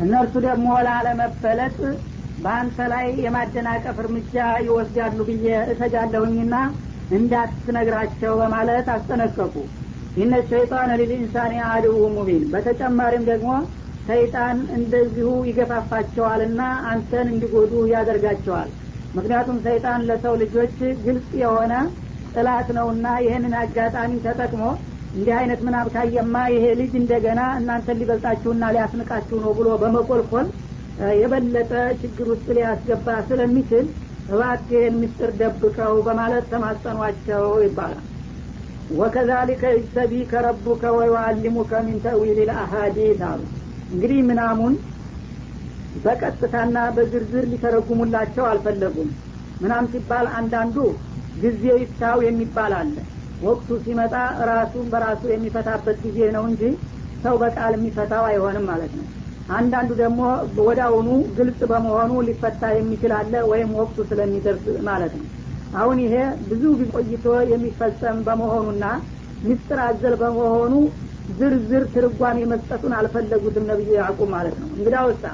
እነርሱ ደግሞ ላለመበለጥ በአንተ ላይ የማደናቀፍ እርምጃ ይወስዳሉ ብዬ እሰጋለሁኝና እንዳትነግራቸው በማለት አስጠነቀቁ። ኢነ ሸይጣን ሊልኢንሳን አድው ሙቢን። በተጨማሪም ደግሞ ሰይጣን እንደዚሁ ይገፋፋቸዋልና አንተን እንዲጎዱ ያደርጋቸዋል። ምክንያቱም ሰይጣን ለሰው ልጆች ግልጽ የሆነ ጥላት ነውና ይህንን አጋጣሚ ተጠቅሞ እንዲህ አይነት ምናብ ካየማ ይሄ ልጅ እንደገና እናንተን ሊበልጣችሁና ሊያስንቃችሁ ነው ብሎ በመቆልቆል የበለጠ ችግር ውስጥ ሊያስገባ ስለሚችል እባክህን ምስጢር ደብቀው በማለት ተማጸኗቸው ይባላል። ወከዛሊከ ይጅተቢከ ረቡከ ወዩአሊሙከ ሚን ተዊል ልአሀዲት አሉ። እንግዲህ ምናሙን በቀጥታና በዝርዝር ሊተረጉሙላቸው አልፈለጉም። ምናም ሲባል አንዳንዱ ጊዜው ይፍታው የሚባል አለ ወቅቱ ሲመጣ ራሱን በራሱ የሚፈታበት ጊዜ ነው እንጂ ሰው በቃል የሚፈታው አይሆንም ማለት ነው። አንዳንዱ ደግሞ ወዳውኑ ግልጽ በመሆኑ ሊፈታ የሚችል አለ ወይም ወቅቱ ስለሚደርስ ማለት ነው። አሁን ይሄ ብዙ ቆይቶ የሚፈጸም በመሆኑና ምስጢር አዘል በመሆኑ ዝርዝር ትርጓሜ መስጠቱን አልፈለጉትም ነቢዩ ያዕቁብ ማለት ነው። እንግዳ ውሳ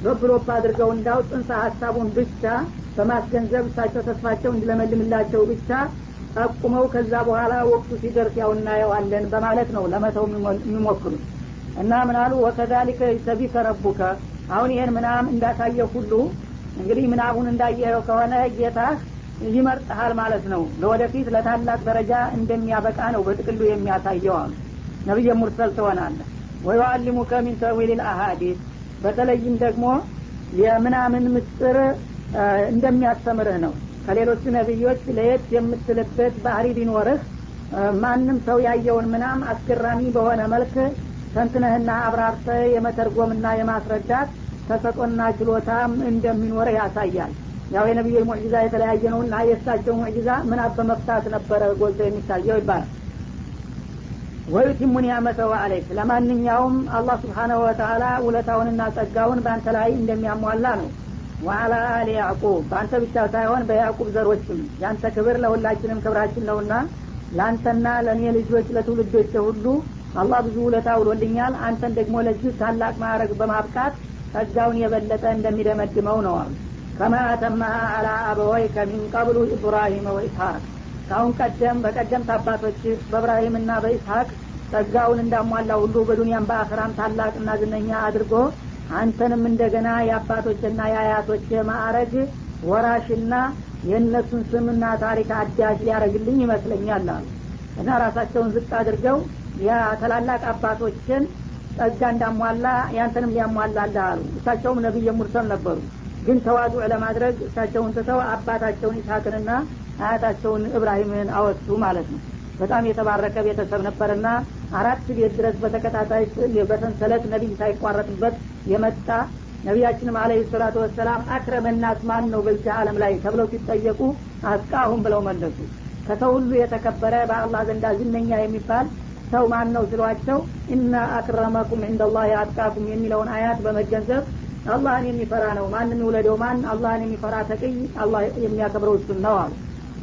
በብሎፕ አድርገው እንዳው ጽንሰ ሀሳቡን ብቻ በማስገንዘብ እሳቸው ተስፋቸው እንዲለመልምላቸው ብቻ ጠቁመው ከዛ በኋላ ወቅቱ ሲደርስ ያው እናየዋለን በማለት ነው ለመተው የሚሞክሩት። እና ምናሉ ወከዛሊከ ይሰቢከ ረቡከ። አሁን ይህን ምናም እንዳሳየ ሁሉ እንግዲህ ምናቡን እንዳየኸው ከሆነ ጌታህ ይመርጥሃል ማለት ነው። ለወደፊት ለታላቅ ደረጃ እንደሚያበቃ ነው በጥቅሉ የሚያሳየው አሉ። ነቢየ ሙርሰል ትሆናለህ ወዩአሊሙከ ሚን ተዊል ልአሀዲስ በተለይም ደግሞ የምናምን ምስጥር እንደሚያስተምርህ ነው ከሌሎቹ ነቢዮች ለየት የምትልበት ባህሪ ቢኖርህ ማንም ሰው ያየውን ምናም አስገራሚ በሆነ መልክ ተንትነህና አብራርተ የመተርጎምና የማስረዳት ተሰጦና ችሎታም እንደሚኖር ያሳያል። ያው የነቢዩ ሙዕጂዛ የተለያየ ነው እና የእሳቸው ሙዕጂዛ ምናብ በመፍታት ነበረ ጎልቶ የሚታየው ይባላል። ወዩቲሙ ኒዕመተሁ አለይክ ለማንኛውም አላህ ስብሓናሁ ወተላ ውለታውንና ጸጋውን በአንተ ላይ እንደሚያሟላ ነው ወአላ አሊ ያዕቁብ በአንተ ብቻ ሳይሆን በያዕቁብ ዘሮችም። ያንተ ክብር ለሁላችንም ክብራችን ነውና ለአንተና ለእኔ ልጆች ለትውልዶች ሁሉ አላህ ብዙ ውለታ ውሎልኛል። አንተን ደግሞ ለዚህ ታላቅ ማዕረግ በማብቃት ጸጋውን የበለጠ እንደሚደመድመው ነው። አሉ ከማ አተማሃ አላ አበወይከ ሚን ቀብሉ ኢብራሂም ወኢስሐቅ። ካሁን ቀደም በቀደምት አባቶችህ በእብራሂምና በኢስሐቅ ጸጋውን እንዳሟላ ሁሉ በዱንያም በአክራም ታላቅና ዝነኛ አድርጎ አንተንም እንደገና የአባቶችና የአያቶች ማዕረግ ወራሽና የእነሱን ስምና ታሪክ አዳሽ ሊያደረግልኝ ይመስለኛል አሉ። እና ራሳቸውን ዝቅ አድርገው ታላላቅ አባቶችን ጸጋ እንዳሟላ ያንተንም ሊያሟላልህ አሉ። እሳቸውም ነቢይ ሙርሰል ነበሩ። ግን ተዋዱዕ ለማድረግ እሳቸውን ትተው አባታቸውን ኢስሐቅንና አያታቸውን እብራሂምን አወሱ ማለት ነው በጣም የተባረከ ቤተሰብ ነበርና አራት ቤት ድረስ በተከታታይ በሰንሰለት ነቢይ ሳይቋረጥበት የመጣ ነቢያችንም አለህ ሰላቱ ወሰላም አክረመናስ ማን ነው በዚህ አለም ላይ ተብለው ሲጠየቁ አስቃሁም ብለው መለሱ። ከሰው ሁሉ የተከበረ በአላህ ዘንዳ ዝነኛ የሚባል ሰው ማን ነው ስሏቸው እና አክረመኩም እንደላህ አጥቃኩም የሚለውን አያት በመገንዘብ አላህን የሚፈራ ነው ማንም ይውለደው ማን አላህን የሚፈራ ተቅይ አላህ የሚያከብረው እሱን ነው አሉ።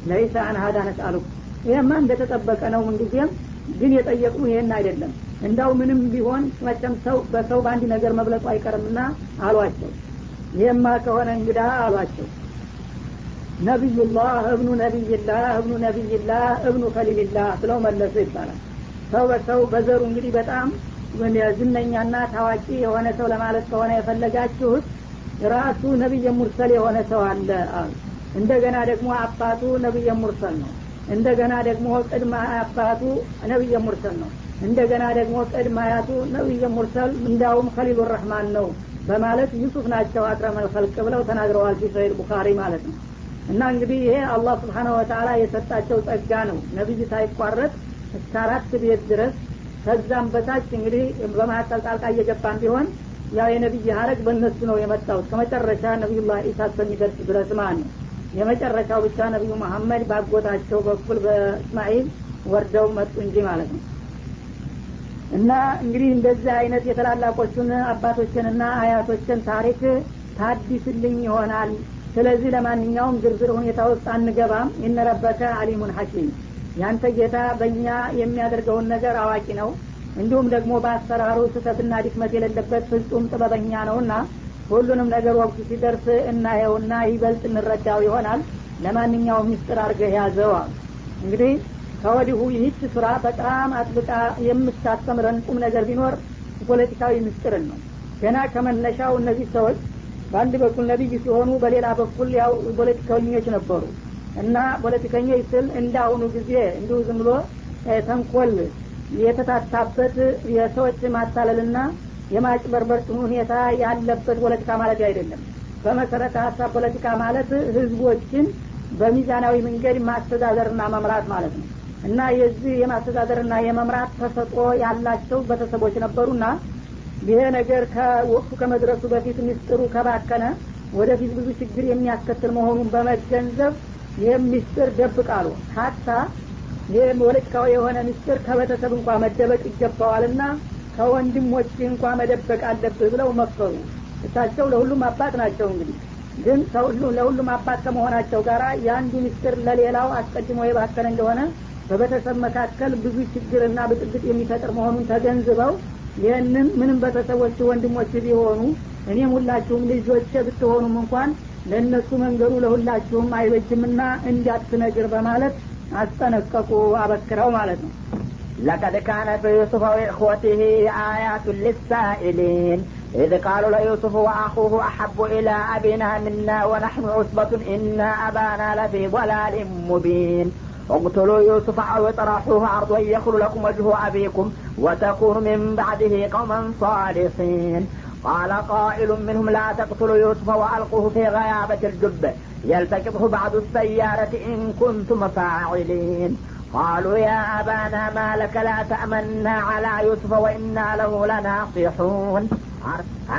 ለይሰ አን ሀዳ ነስአሉክ ይህማ እንደተጠበቀ ነው። ምንጊዜም ግን የጠየቁ ይሄን አይደለም። እንዳው ምንም ቢሆን መቸም ሰው በሰው በአንድ ነገር መብለጡ አይቀርምና አሏቸው። ይህማ ከሆነ እንግዳ አሏቸው። ነቢዩላህ እብኑ ነቢይላህ እብኑ ነቢይላህ እብኑ ከሊልላህ ብለው መለሱ ይባላል። ሰው በሰው በዘሩ እንግዲህ በጣም ዝነኛና ታዋቂ የሆነ ሰው ለማለት ከሆነ የፈለጋችሁት ራሱ ነቢየ ሙርሰል የሆነ ሰው አለ አሉ። እንደገና ደግሞ አባቱ ነቢየ ሙርሰል ነው እንደገና ደግሞ ቅድመ አባቱ ነቢየ ሙርሰል ነው። እንደገና ደግሞ ቅድመ አያቱ ነቢየ ሙርሰል እንዳውም ከሊሉ ረህማን ነው በማለት ዩሱፍ ናቸው አቅረመል ፈልቅ ብለው ተናግረዋል ፊ ሰሂህ ማለት ነው። እና እንግዲህ ይሄ አላህ ስብሓነ ወተላ የሰጣቸው ጸጋ ነው። ነቢይ ሳይቋረጥ እስከ አራት ቤት ድረስ ከዛም በታች እንግዲህ በመካከል ጣልቃ እየገባን ቢሆን ያው የነቢይ ሀረግ በእነሱ ነው የመጣው። እስከ መጨረሻ ነቢዩላህ ኢሳ እስከሚደርስ ድረስ ማለት ነው የመጨረሻው ብቻ ነቢዩ መሐመድ ባጎታቸው በኩል በእስማኤል ወርደው መጡ እንጂ ማለት ነው። እና እንግዲህ እንደዚህ አይነት የተላላቆቹን አባቶችንና አያቶችን ታሪክ ታዲስልኝ ይሆናል። ስለዚህ ለማንኛውም ዝርዝር ሁኔታ ውስጥ አንገባም። ይነረበከ አሊሙን ሐኪም። ያንተ ጌታ በእኛ የሚያደርገውን ነገር አዋቂ ነው። እንዲሁም ደግሞ በአሰራሩ ስህተትና ድክመት የሌለበት ፍጹም ጥበበኛ ነውና ሁሉንም ነገር ወቅቱ ሲደርስ እናየውና ይበልጥ እንረዳው ይሆናል። ለማንኛውም ምስጢር አድርገህ ያዘው እንግዲህ ከወዲሁ ይህች ስራ በጣም አጥብቃ የምታስተምረን ቁም ነገር ቢኖር ፖለቲካዊ ምስጢርን ነው። ገና ከመነሻው እነዚህ ሰዎች በአንድ በኩል ነቢይ ሲሆኑ በሌላ በኩል ያው ፖለቲከኞች ነበሩ እና ፖለቲከኞች ስል አሁኑ ጊዜ እንዲሁ ዝም ብሎ ተንኮል የተታታበት የሰዎች ማታለልና የማጭበርበር ሁኔታ ያለበት ፖለቲካ ማለት አይደለም። በመሰረተ ሀሳብ ፖለቲካ ማለት ህዝቦችን በሚዛናዊ መንገድ ማስተዳደርና መምራት ማለት ነው። እና የዚህ የማስተዳደርና የመምራት ተሰጦ ያላቸው ቤተሰቦች ነበሩና ይሄ ነገር ከወቅቱ ከመድረሱ በፊት ምስጢሩ ከባከነ ወደፊት ብዙ ችግር የሚያስከትል መሆኑን በመገንዘብ ይህም ምስጢር ደብቃሉ ሀታ ይህ ፖለቲካዊ የሆነ ምስጢር ከቤተሰብ እንኳ መደበቅ ይገባዋልና ከወንድሞች እንኳ መደበቅ አለብህ ብለው መከሩ። እሳቸው ለሁሉም አባት ናቸው እንግዲህ። ግን ለሁሉም አባት ከመሆናቸው ጋር የአንዱ ምስጢር ለሌላው አስቀድሞ የባከነ እንደሆነ በቤተሰብ መካከል ብዙ ችግርና ብጥብጥ የሚፈጥር መሆኑን ተገንዝበው ይህንን ምንም ቤተሰቦች ወንድሞች ቢሆኑ እኔም ሁላችሁም ልጆች ብትሆኑም እንኳን ለእነሱ መንገዱ ለሁላችሁም አይበጅምና እንዳትነግር በማለት አስጠነቀቁ አበክረው ማለት ነው لقد كان في يوسف وإخوته آيات للسائلين. إذ قالوا ليوسف وأخوه أحب إلى أبينا منا ونحن عصبة إن أبانا لفي ضلال مبين. اقتلوا يوسف أو اطرحوه أرضا يخل لكم وجه أبيكم وتكونوا من بعده قوما صالحين. قال قائل منهم لا تقتلوا يوسف وألقوه في غيابة الجب. يلتقطه بعض السيارة إن كنتم فاعلين. قالوا يا أبانا ما لك لا تأمنا على يوسف وإنا له لناصحون.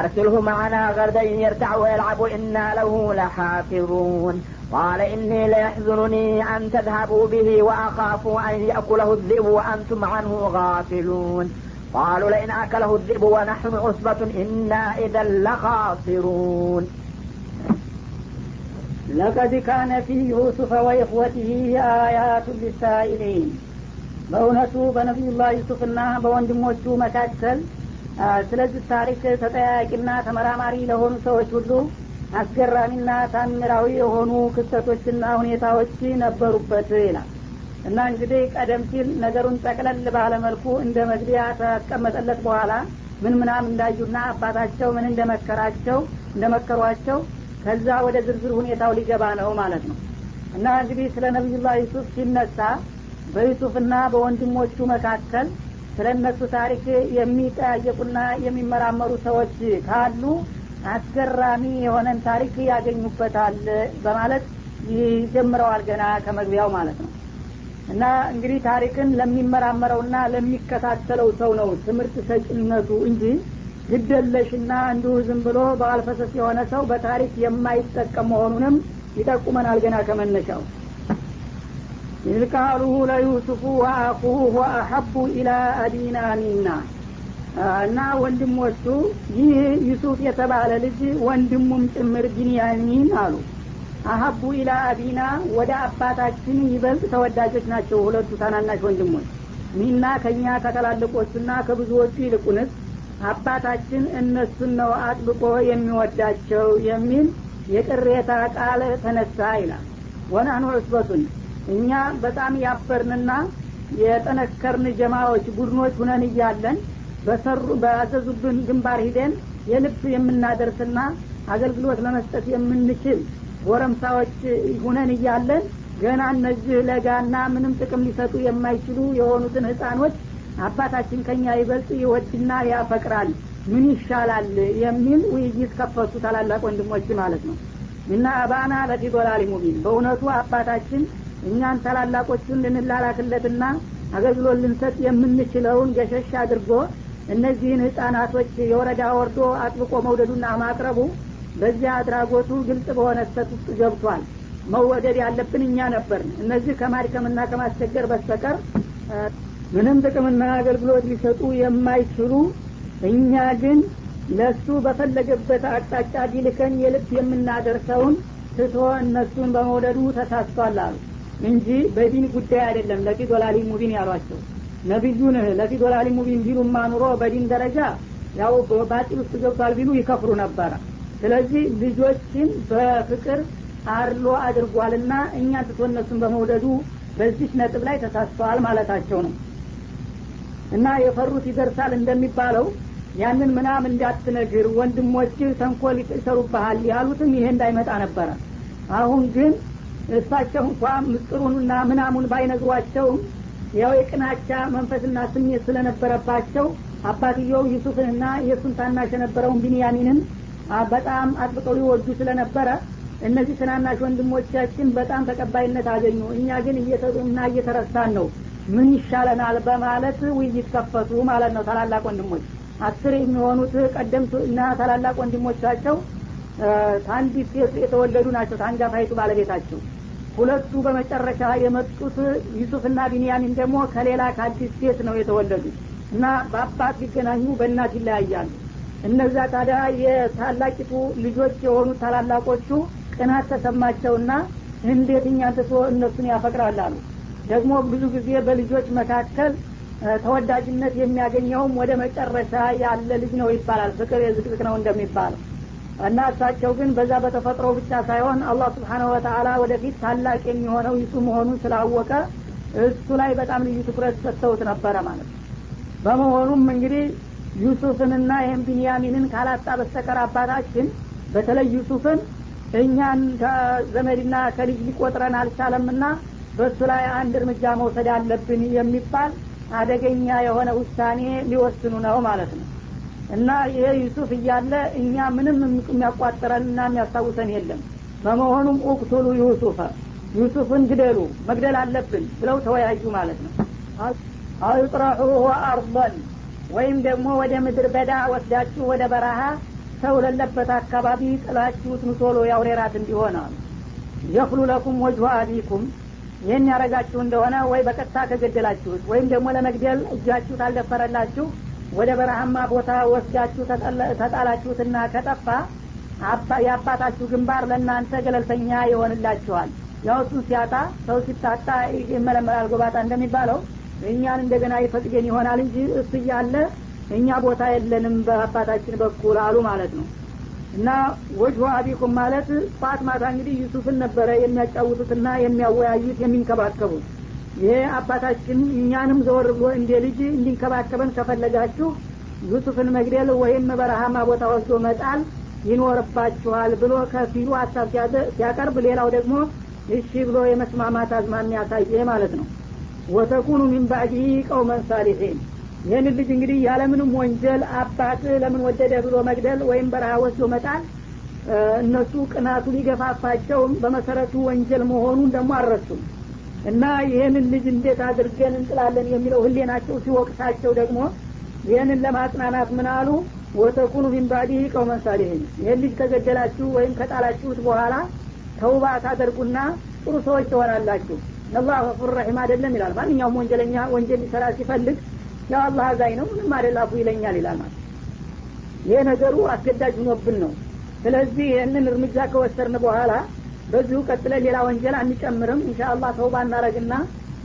أرسله معنا غردا يرتع ويلعب إنا له لحافظون. قال إني ليحزنني أن تذهبوا به وأخاف أن يأكله الذئب وأنتم عنه غافلون. قالوا لئن أكله الذئب ونحن عصبة إنا إذا لخاسرون. ለቀድ ካነ ፊ ዩሱፈ ወኢኽወቲህ አያቱ ሊሳኢሊን በእውነቱ በነቢዩላህ ዩሱፍና በወንድሞቹ መካከል ስለዚህ ታሪክ ተጠያቂና ተመራማሪ ለሆኑ ሰዎች ሁሉ አስገራሚና ታምራዊ የሆኑ ክስተቶችና ሁኔታዎች ነበሩበት ይላል። እና እንግዲህ ቀደም ሲል ነገሩን ጠቅለል ባለመልኩ እንደ መግቢያ ተቀመጠለት በኋላ ምን ምናም እንዳዩና አባታቸው ምን እንደመከራቸው እንደመከሯቸው ከዛ ወደ ዝርዝር ሁኔታው ሊገባ ነው ማለት ነው። እና እንግዲህ ስለ ነቢዩላህ ዩሱፍ ሲነሳ በዩሱፍና በወንድሞቹ መካከል ስለ እነሱ ታሪክ የሚጠያየቁና የሚመራመሩ ሰዎች ካሉ አስገራሚ የሆነን ታሪክ ያገኙበታል በማለት ይጀምረዋል ገና ከመግቢያው ማለት ነው። እና እንግዲህ ታሪክን ለሚመራመረውና ለሚከታተለው ሰው ነው ትምህርት ሰጭነቱ እንጂ ግድየለሽና እንዲሁ ዝም ብሎ በአልፈሰስ የሆነ ሰው በታሪክ የማይጠቀም መሆኑንም ይጠቁመናል ገና ከመነሻው። إذ قالوا ليوسف وأخوه أحب إلى أبينا منا። እና ወንድሞቹ ይህ ዩሱፍ የተባለ ልጅ ወንድሙም ጭምር ቢንያሚን አሉ። አሀቡ ኢላ አቢና ወደ አባታችን ይበልጥ ተወዳጆች ናቸው ሁለቱ ታናናሽ ወንድሞች። ሚና ከእኛ ከትላልቆቹና ከብዙዎቹ ይልቁንስ አባታችን እነሱን ነው አጥብቆ የሚወዳቸው የሚል የቅሬታ ቃል ተነሳ ይላል። ወናኑ ዑስበቱን እኛ በጣም ያበርንና የጠነከርን ጀማዎች ቡድኖች ሁነን እያለን በሰሩ በአዘዙብን ግንባር ሂደን የልብ የምናደርስና አገልግሎት ለመስጠት የምንችል ጎረምሳዎች ሁነን እያለን ገና እነዚህ ለጋና ምንም ጥቅም ሊሰጡ የማይችሉ የሆኑትን ህፃኖች አባታችን ከኛ ይበልጥ ይወድና ያፈቅራል። ምን ይሻላል የሚል ውይይት ከፈቱ ታላላቅ ወንድሞች ማለት ነው። እና አባና ለፊ ዶላሊ ሙቢን በእውነቱ አባታችን እኛን ታላላቆቹን ልንላላክለትና አገልግሎት ልንሰጥ የምንችለውን ገሸሽ አድርጎ እነዚህን ህጻናቶች የወረዳ ወርዶ አጥብቆ መውደዱና ማቅረቡ በዚያ አድራጎቱ ግልጽ በሆነ ስተት ውስጥ ገብቷል። መወደድ ያለብን እኛ ነበርን። እነዚህ ከማድከምና ከማስቸገር በስተቀር ምንም ጥቅምና አገልግሎት ሊሰጡ የማይችሉ እኛ ግን ለሱ በፈለገበት አቅጣጫ ቢልከን የልብ የምናደርሰውን ትቶ እነሱን በመውደዱ ተሳስቷል አሉ እንጂ በዲን ጉዳይ አይደለም። ለፊ ዶላሊ ሙቢን ያሏቸው ነቢዩን ለፊ ዶላሊ ሙቢን ቢሉማ ኑሮ በዲን ደረጃ ያው ባጢል ውስጥ ገብቷል ቢሉ ይከፍሩ ነበረ ስለዚህ ልጆችን በፍቅር አርሎ አድርጓልና እኛ ትቶ እነሱን በመውደዱ በዚች ነጥብ ላይ ተሳስተዋል ማለታቸው ነው እና የፈሩት ይደርሳል እንደሚባለው ያንን ምናም እንዳትነግር ወንድሞች ተንኮል ይሰሩብሃል ያሉትም ይሄ እንዳይመጣ ነበረ። አሁን ግን እሳቸው እንኳ ምስጥሩንና ምናሙን ባይነግሯቸውም ያው የቅናቻ መንፈስና ስሜት ስለነበረባቸው አባትየው ዩሱፍንና የእሱን ታናሽ የነበረውን ቢንያሚንን በጣም አጥብቀው ይወዱ ስለነበረ እነዚህ ትናናሽ ወንድሞቻችን በጣም ተቀባይነት አገኙ። እኛ ግን እና እየተረሳን ነው ምን ይሻለናል በማለት ውይይት ከፈቱ ማለት ነው። ታላላቅ ወንድሞች አስር የሚሆኑት ቀደምት እና ታላላቅ ወንድሞቻቸው ታንዲት የተወለዱ ናቸው። ታንጋፋይቱ ባለቤታቸው ሁለቱ በመጨረሻ የመጡት ዩሱፍና ቢንያሚን ደግሞ ከሌላ ከአዲስ ሴት ነው የተወለዱት እና በአባት ሊገናኙ በእናት ይለያያሉ። እነዛ ታዲያ የታላቂቱ ልጆች የሆኑ ታላላቆቹ ቅናት ተሰማቸውና እንዴት እኛን ትቶ እነሱን ያፈቅራል አሉ ደግሞ ብዙ ጊዜ በልጆች መካከል ተወዳጅነት የሚያገኘውም ወደ መጨረሻ ያለ ልጅ ነው ይባላል። ፍቅር የዝቅዝቅ ነው እንደሚባለው። እና እሳቸው ግን በዛ በተፈጥሮ ብቻ ሳይሆን አላህ ስብሓነሁ ወተአላ ወደፊት ታላቅ የሚሆነው ይሱ መሆኑን ስላወቀ እሱ ላይ በጣም ልዩ ትኩረት ሰጥተውት ነበረ ማለት ነው። በመሆኑም እንግዲህ ዩሱፍንና ይህም ቢንያሚንን ካላጣ በስተቀር አባታችን በተለይ ዩሱፍን እኛን ከዘመድና ከልጅ ሊቆጥረን አልቻለምና በእሱ ላይ አንድ እርምጃ መውሰድ አለብን የሚባል አደገኛ የሆነ ውሳኔ ሊወስኑ ነው ማለት ነው። እና ይሄ ዩሱፍ እያለ እኛ ምንም የሚያቋጥረንና የሚያስታውሰን የለም። በመሆኑም ኡቅቱሉ ዩሱፈ ዩሱፍን ግደሉ መግደል አለብን ብለው ተወያዩ ማለት ነው። አውጥረሑሁ አርضን ወይም ደግሞ ወደ ምድር በዳ ወስዳችሁ ወደ በረሃ ሰው ለለበት አካባቢ ጥላችሁት ምቶሎ ያውሬራት እንዲሆን አሉ። የክሉ ለኩም ወጅሁ አቢኩም ይህን ያረጋችሁ እንደሆነ ወይ በቀጥታ ከገደላችሁት ወይም ደግሞ ለመግደል እጃችሁ ታልደፈረላችሁ ወደ በረሃማ ቦታ ወስዳችሁ ተጣላችሁትና ከጠፋ የአባታችሁ ግንባር ለእናንተ ገለልተኛ ይሆንላችኋል። ያው ሲያጣ ሰው ሲታጣ ይመለመላል ጎባጣ እንደሚባለው። እኛን እንደገና ይፈቅደን ይሆናል እንጂ እሱ እያለ እኛ ቦታ የለንም በአባታችን በኩል አሉ ማለት ነው እና ወጅሁ አቢኩም ማለት ጧት ማታ እንግዲህ ዩሱፍን ነበረ የሚያጫውቱትና የሚያወያዩት የሚንከባከቡት። ይሄ አባታችን እኛንም ዘወር ብሎ እንደ ልጅ እንዲንከባከበን ከፈለጋችሁ ዩሱፍን መግደል ወይም በረሃማ ቦታ ወስዶ መጣል ይኖርባችኋል ብሎ ከፊሉ ሀሳብ ሲያቀርብ ሌላው ደግሞ እሺ ብሎ የመስማማት አዝማሚያ ያሳየ ማለት ነው። ወተኩኑ ሚን ቀውመን ሳሊሒን ይህን ልጅ እንግዲህ ያለምንም ወንጀል አባት ለምን ወደደ ብሎ መግደል ወይም በረሃ ወስዶ መጣል? እነሱ ቅናቱ ሊገፋፋቸውም በመሰረቱ ወንጀል መሆኑን ደግሞ አልረሱም። እና ይህንን ልጅ እንዴት አድርገን እንጥላለን የሚለው ህሌናቸው ሲወቅሳቸው ደግሞ ይህንን ለማጽናናት ምን አሉ? ወተኩኑ ሚን ቀውመን ሳሊሒን። ይህን ልጅ ከገደላችሁ ወይም ከጣላችሁት በኋላ ተውባ ታደርጉና ጥሩ ሰዎች ትሆናላችሁ። አላህ ገፉር ረሒም አይደለም ይላል። ማንኛውም ወንጀለኛ ወንጀል ሊሰራ ሲፈልግ ያው አላህ አዛኝ ነው ምንም አደላፉ ይለኛል ይላል ማለት ይሄ ነገሩ አስገዳጅ ሆኖብን ነው። ስለዚህ ይህንን እርምጃ ከወሰድን በኋላ በዚሁ ቀጥለ ሌላ ወንጀል አንጨምርም። እንሻ አላህ ተውባ እናረግና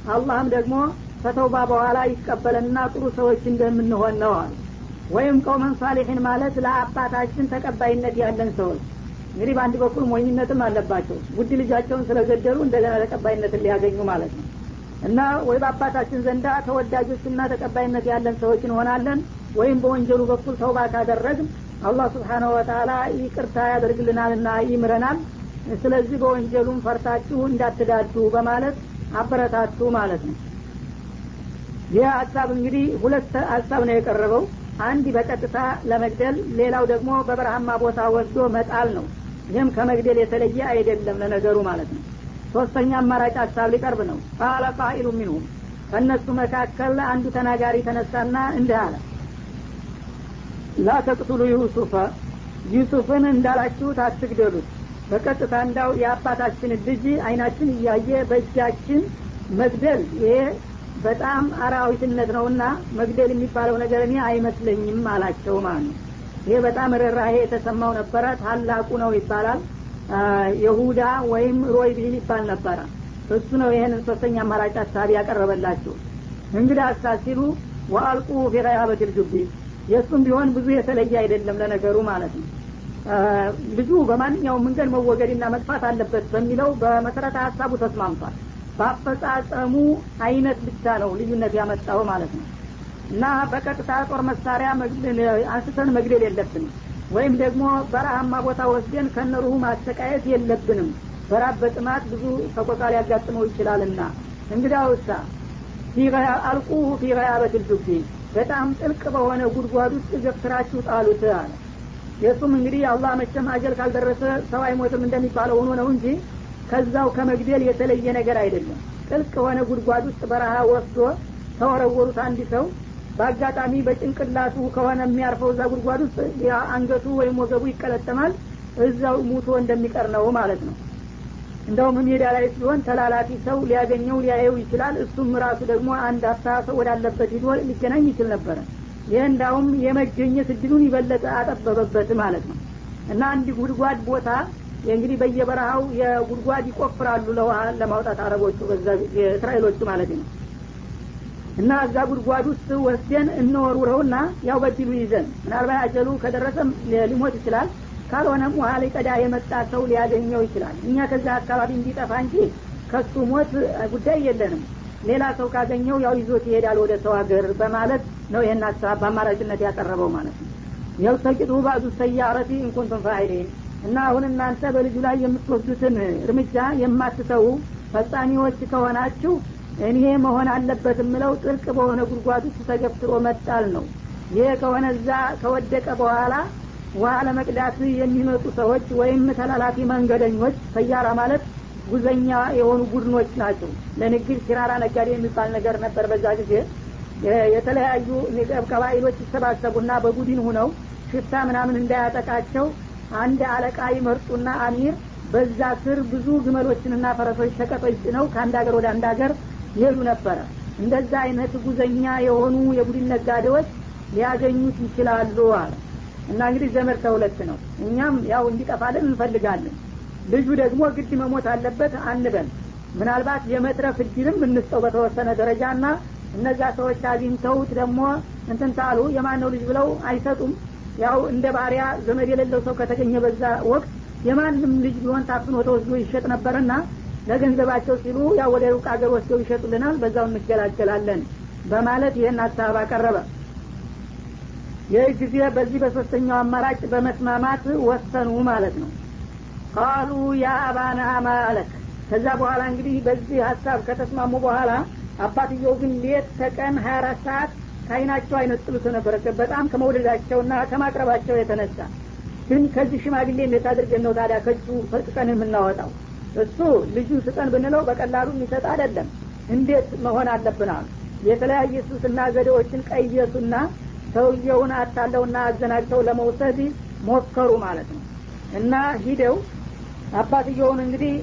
አላህም ደግሞ ከተውባ በኋላ ይቀበለንና ጥሩ ሰዎች እንደምንሆን ነው አሉ። ወይም ቀውመን ሳሊሒን ማለት ለአባታችን ተቀባይነት ያለን ሰዎች። እንግዲህ በአንድ በኩል ሞኝነትም አለባቸው። ውድ ልጃቸውን ስለገደሉ እንደገና ተቀባይነትን ሊያገኙ ማለት ነው እና ወይ በአባታችን ዘንዳ ተወዳጆችና ተቀባይነት ያለን ሰዎች እንሆናለን ወይም በወንጀሉ በኩል ተውባ ካደረግን አላህ ስብሓነሁ ወተላ ይቅርታ ያደርግልናልና ይምረናል። ስለዚህ በወንጀሉም ፈርታችሁ እንዳትዳዱ በማለት አበረታቱ ማለት ነው። ይህ ሀሳብ እንግዲህ ሁለት ሀሳብ ነው የቀረበው። አንድ በቀጥታ ለመግደል ሌላው ደግሞ በበረሃማ ቦታ ወስዶ መጣል ነው። ይህም ከመግደል የተለየ አይደለም ለነገሩ ማለት ነው ሶስተኛ አማራጭ ሀሳብ ሊቀርብ ነው። ቃለ ቃኢሉ ሚንሁም ከእነሱ መካከል አንዱ ተናጋሪ ተነሳና እንዲህ አለ። ላ ተቅቱሉ ዩሱፈ ዩሱፍን እንዳላችሁት አትግደሉት በቀጥታ እንዳው የአባታችን ልጅ አይናችን እያየ በእጃችን መግደል ይሄ በጣም አራዊትነት ነውና መግደል የሚባለው ነገር እኔ አይመስለኝም አላቸው ማለት ነው። ይሄ በጣም ርኅራሄ የተሰማው ነበረ። ታላቁ ነው ይባላል የሁዳ ወይም ሮይ ቢል ይባል ነበረ። እሱ ነው ይህንን ሶስተኛ አማራጭ ሀሳብ ያቀረበላችሁ እንግዲህ አሳ ሲሉ ወአልቁ ፊቀያበት ልጁቢ የእሱም ቢሆን ብዙ የተለየ አይደለም ለነገሩ ማለት ነው። ልጁ በማንኛውም መንገድ መወገድና መጥፋት አለበት በሚለው በመሰረተ ሀሳቡ ተስማምቷል። በአፈጻጸሙ አይነት ብቻ ነው ልዩነት ያመጣው ማለት ነው። እና በቀጥታ ጦር መሳሪያ አንስተን መግደል የለብንም ወይም ደግሞ በረሃማ ቦታ ወስደን ከነሩሁ ማሰቃየት የለብንም። በራብ በጥማት ብዙ ተቆጣ ሊያጋጥመው ይችላልና። እንግዳ ውሳ አልቁሁ ፊ ገያበት በጣም ጥልቅ በሆነ ጉድጓድ ውስጥ ገፍትራችሁ ጣሉት አለ። የእሱም እንግዲህ አላህ መቼም አጀል ካልደረሰ ሰው አይሞትም እንደሚባለው ሆኖ ነው እንጂ ከዛው ከመግደል የተለየ ነገር አይደለም። ጥልቅ የሆነ ጉድጓድ ውስጥ በረሃ ወስዶ ተወረወሩት አንድ ሰው በአጋጣሚ በጭንቅላቱ ከሆነ የሚያርፈው እዛ ጉድጓድ ውስጥ አንገቱ ወይም ወገቡ ይቀለጠማል እዛው ሙቶ እንደሚቀር ነው ማለት ነው። እንደውም ሜዳ ላይ ሲሆን ተላላፊ ሰው ሊያገኘው ሊያየው ይችላል። እሱም ራሱ ደግሞ አንድ ሰው ወዳለበት ሂዶ ሊገናኝ ይችል ነበረ። ይህ እንዳውም የመገኘት እድሉን ይበለጠ አጠበበበት ማለት ነው። እና አንድ ጉድጓድ ቦታ እንግዲህ በየበረሃው የጉድጓድ ይቆፍራሉ ለውሃ ለማውጣት አረቦቹ በዛ የእስራኤሎቹ ማለት ነው እና እዛ ጉድጓድ ውስጥ ወስደን እንወርውረውና ያው በድሉ ይዘን? ምናልባት አጀሉ ከደረሰም ሊሞት ይችላል። ካልሆነም ውሃ ሊቀዳ የመጣ ሰው ሊያገኘው ይችላል። እኛ ከዛ አካባቢ እንዲጠፋ እንጂ ከሱ ሞት ጉዳይ የለንም። ሌላ ሰው ካገኘው ያው ይዞት ይሄዳል ወደ ሰው ሀገር በማለት ነው ይህን ሀሳብ በአማራጭነት ያቀረበው ማለት ነው። የልተቂጡ ባዕዱ ሰያረቲ እንኩንቱም ፋይሊን እና አሁን እናንተ በልጁ ላይ የምትወስዱትን እርምጃ የማትተዉ ፈጻሚዎች ከሆናችሁ እኔ መሆን አለበት የምለው ጥልቅ በሆነ ጉድጓድ ውስጥ ተገፍትሮ መጣል ነው። ይሄ ከሆነ እዛ ከወደቀ በኋላ ውሃ ለመቅዳት የሚመጡ ሰዎች ወይም ተላላፊ መንገደኞች ሰያራ ማለት ጉዘኛ የሆኑ ቡድኖች ናቸው። ለንግድ ሲራራ ነጋዴ የሚባል ነገር ነበር በዛ ጊዜ። የተለያዩ ቀባይሎች ይሰባሰቡና በቡድን ሁነው ሽፍታ ምናምን እንዳያጠቃቸው አንድ አለቃ ይመርጡና አሚር በዛ ስር ብዙ ግመሎችንና ፈረሶች ሸቀጦች ጭነው ከአንድ ሀገር ወደ አንድ ሀገር ይሄዱ ነበረ። እንደዛ አይነት ጉዘኛ የሆኑ የቡድን ነጋዴዎች ሊያገኙት ይችላሉ አለ እና እንግዲህ ዘመድ ተሁለት ነው። እኛም ያው እንዲጠፋልን እንፈልጋለን። ልጁ ደግሞ ግድ መሞት አለበት አንበል ምናልባት የመትረፍ እድልም እንስጠው በተወሰነ ደረጃ ና እነዛ ሰዎች አግኝተውት ደግሞ እንትን ታሉ የማነው ልጅ ብለው አይሰጡም። ያው እንደ ባሪያ ዘመድ የሌለው ሰው ከተገኘ በዛ ወቅት የማንም ልጅ ቢሆን ታፍኖ ተወስዶ ይሸጥ ነበርና ለገንዘባቸው ሲሉ ያው ወደ ሩቅ አገር ወስደው ይሸጡልናል በዛው እንገላገላለን በማለት ይህን ሀሳብ አቀረበ። ይህ ጊዜ በዚህ በሶስተኛው አማራጭ በመስማማት ወሰኑ ማለት ነው። ቃሉ ያ አባና ማለክ ከዛ በኋላ እንግዲህ በዚህ ሀሳብ ከተስማሙ በኋላ አባትየው ግን ሌት ተቀን ሀያ አራት ሰዓት ከአይናቸው አይነጥሉት ነበረ። በጣም ከመውደዳቸውና ከማቅረባቸው የተነሳ ግን ከዚህ ሽማግሌ እንዴት አድርገን ነው ታዲያ ከእጁ ፈጥቀን የምናወጣው እሱ ልጁ ስጠን ብንለው በቀላሉ የሚሰጥ አይደለም። እንዴት መሆን አለብናል የተለያየ ሱስና ዘዴዎችን ቀየሱና ሰውየውን አታለውና አዘናግተው ለመውሰድ ሞከሩ ማለት ነው። እና ሂደው አባትየውን እንግዲህ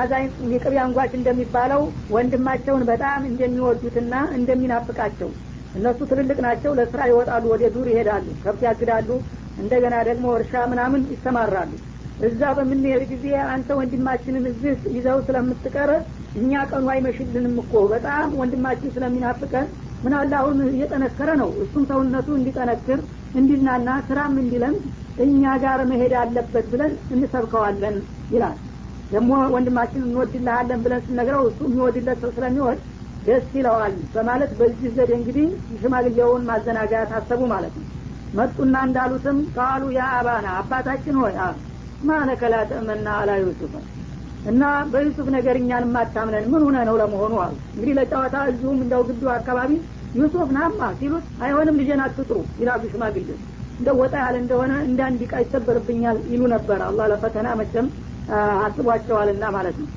አዛኝ የቅቤ አንጓች እንደሚባለው ወንድማቸውን በጣም እንደሚወዱትና እንደሚናፍቃቸው እነሱ ትልልቅ ናቸው። ለስራ ይወጣሉ ወደ ዱር ይሄዳሉ ከብት ያግዳሉ። እንደገና ደግሞ እርሻ ምናምን ይሰማራሉ እዛ በምንሄድ ጊዜ አንተ ወንድማችንን እዚህ ይዘው ስለምትቀር እኛ ቀኑ አይመሽልንም እኮ። በጣም ወንድማችን ስለሚናፍቀን ምናለ አሁን እየጠነከረ ነው። እሱም ሰውነቱ እንዲጠነክር እንዲናና ስራም እንዲለምድ እኛ ጋር መሄድ አለበት ብለን እንሰብከዋለን ይላል። ደግሞ ወንድማችን እንወድልሃለን ብለን ስነግረው እሱ የሚወድለት ሰው ስለሚወድ ደስ ይለዋል በማለት በዚህ ዘዴ እንግዲህ ሽማግሌውን ማዘናጋት አሰቡ ማለት ነው። መጡና እንዳሉትም ቃሉ ያ አባና አባታችን ሆይ ማለከ ላ ተእመና አላ ዩሱፍ። እና በዩሱፍ ነገር እኛን ማታምነን ምን ሆነ ነው ለመሆኑ አሉ። እንግዲህ ለጨዋታ እዚሁም እንደው ግዱ አካባቢ ዩሱፍ ናማ ሲሉት አይሆንም ልጄን አትጥሩ ይላሉ ሽማግሌ እንደ ወጣ ያለ እንደሆነ እንደ አንድ ቃ ይሰበርብኛል ይሉ ነበር። አላህ ለፈተና መቸም አስቧቸዋልና ማለት ነው።